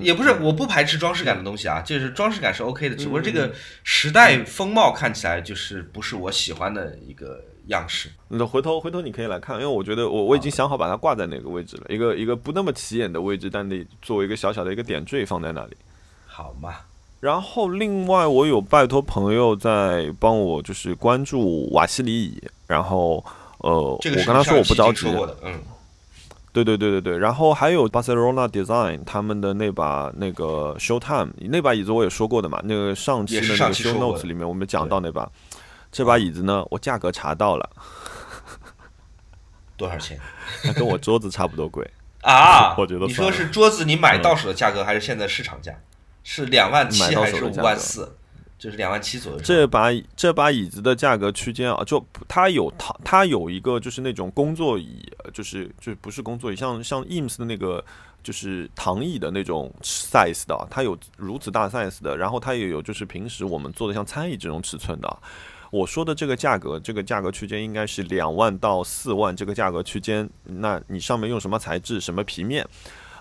也不是，我不排斥装饰感的东西啊，就是装饰感是 OK 的，只不过这个时代风貌看起来就是不是我喜欢的一个样式。那回头回头你可以来看，因为我觉得我我已经想好把它挂在哪个位置了，一个一个不那么起眼的位置，但得作为一个小小的一个点缀放在那里。好嘛。然后另外我有拜托朋友在帮我就是关注瓦西里椅，然后呃，我跟他说我不着急，嗯。对对对对对，然后还有 Barcelona Design 他们的那把那个 Showtime 那把椅子我也说过的嘛，那个上期的那个 Show Notes 里面我们讲到那把，这把椅子呢，我价格查到了，多少钱？它跟我桌子差不多贵啊！我觉得你说是桌子你买到手的价格还是现在市场价？是两万七还是五万四？就是两万七左右。这把这把椅子的价格区间啊，就它有它它有一个就是那种工作椅，就是就不是工作椅，像像 IMS 的那个就是躺椅的那种 size 的，它有如此大 size 的，然后它也有就是平时我们做的像餐椅这种尺寸的。我说的这个价格，这个价格区间应该是两万到四万这个价格区间。那你上面用什么材质，什么皮面，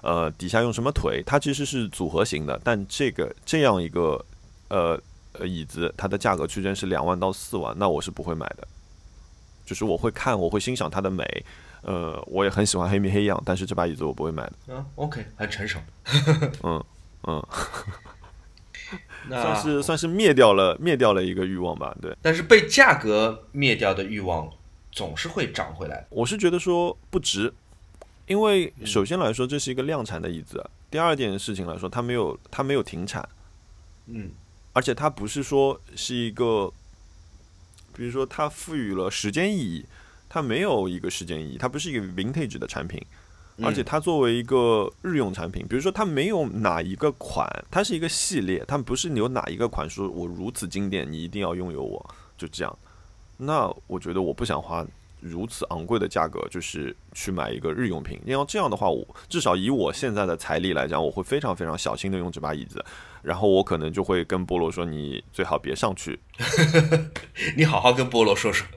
呃，底下用什么腿，它其实是组合型的，但这个这样一个呃。呃，椅子它的价格区间是两万到四万，那我是不会买的。就是我会看，我会欣赏它的美，呃，我也很喜欢黑米黑样，但是这把椅子我不会买的。嗯，OK，很成熟。嗯 嗯，算是算是灭掉了灭掉了一个欲望吧，对。但是被价格灭掉的欲望总是会涨回来。我是觉得说不值，因为首先来说这是一个量产的椅子，第二件事情来说它没有它没有停产。嗯。而且它不是说是一个，比如说它赋予了时间意义，它没有一个时间意义，它不是一个 vintage 的产品，而且它作为一个日用产品，比如说它没有哪一个款，它是一个系列，它不是你有哪一个款说我如此经典，你一定要拥有我，就这样。那我觉得我不想花如此昂贵的价格，就是去买一个日用品。要这样的话，我至少以我现在的财力来讲，我会非常非常小心的用这把椅子。然后我可能就会跟菠萝说：“你最好别上去。”你好好跟菠萝说说，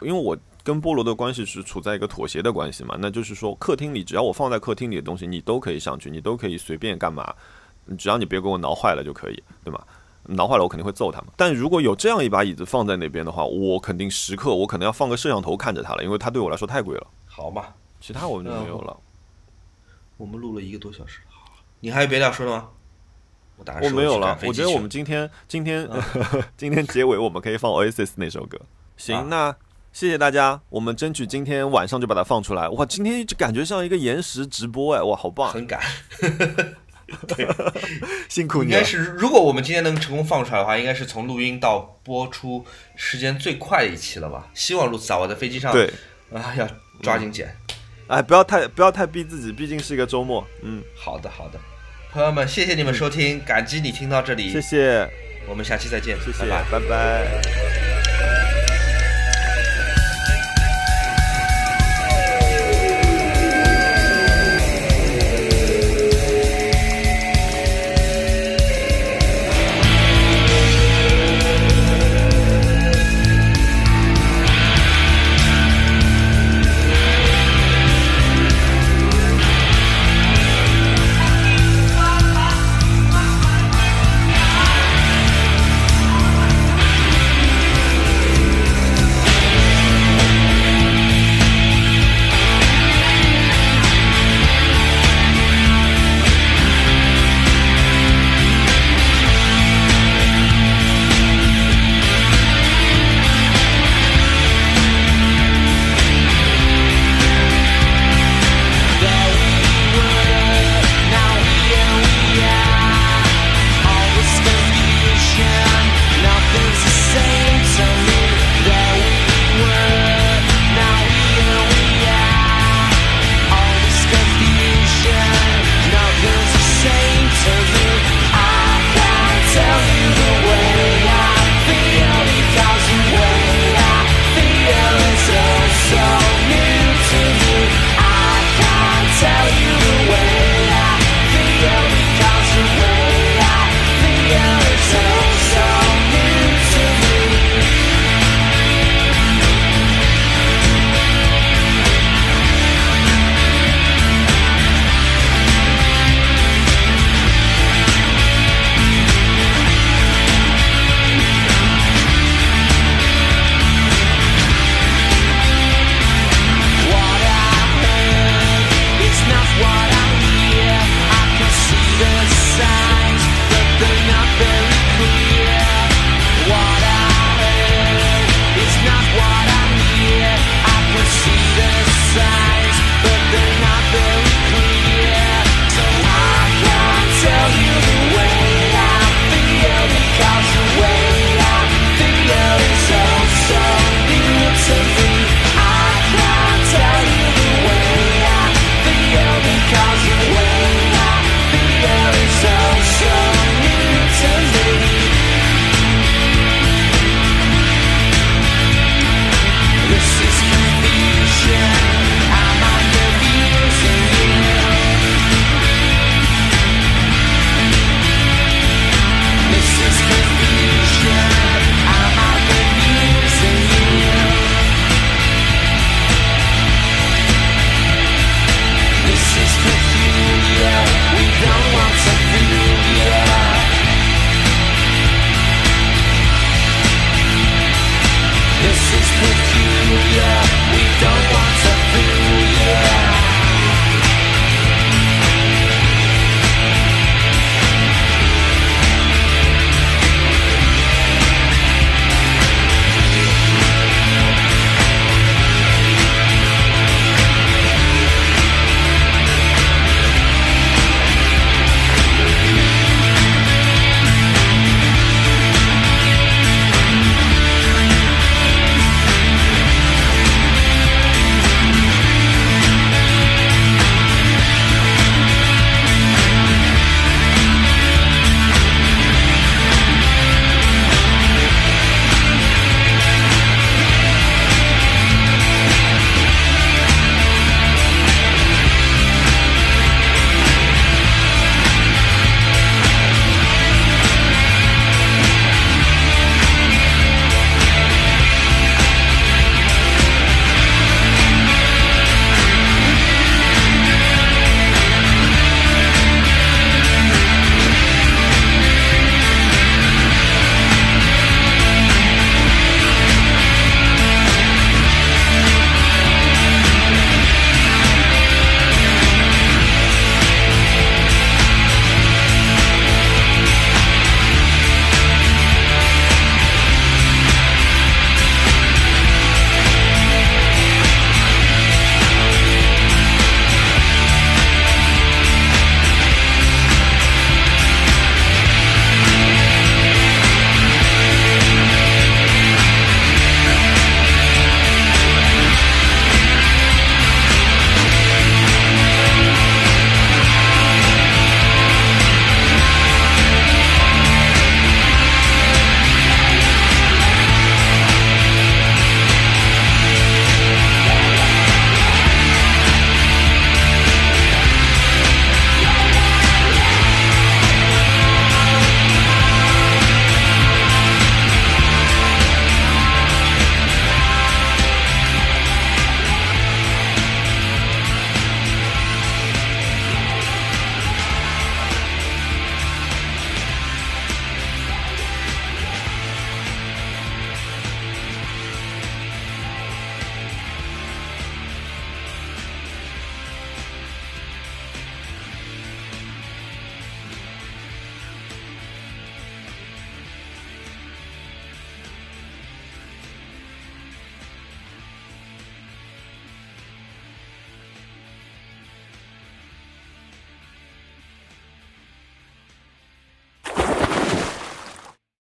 因为我跟菠萝的关系是处在一个妥协的关系嘛。那就是说，客厅里只要我放在客厅里的东西，你都可以上去，你都可以随便干嘛，只要你别给我挠坏了就可以，对吗？挠坏了我肯定会揍他们。但如果有这样一把椅子放在那边的话，我肯定时刻我可能要放个摄像头看着它了，因为它对我来说太贵了。好嘛，其他我们就没有了。我们录了一个多小时，了，你还有别的要说的吗？我我没有了。我觉得我们今天今天 今天结尾我们可以放 Oasis 那首歌。行，那谢谢大家，我们争取今天晚上就把它放出来。哇，今天就感觉像一个延时直播哎，哇，好棒！很赶。对，辛苦你。应该是，如果我们今天能成功放出来的话，应该是从录音到播出时间最快的一期了吧？希望如此啊！我在飞机上，对啊，要抓紧剪。哎，不要太不要太逼自己，毕竟是一个周末。嗯，好的好的，朋友们，谢谢你们收听，感激你听到这里，谢谢，我们下期再见，谢谢，拜拜拜。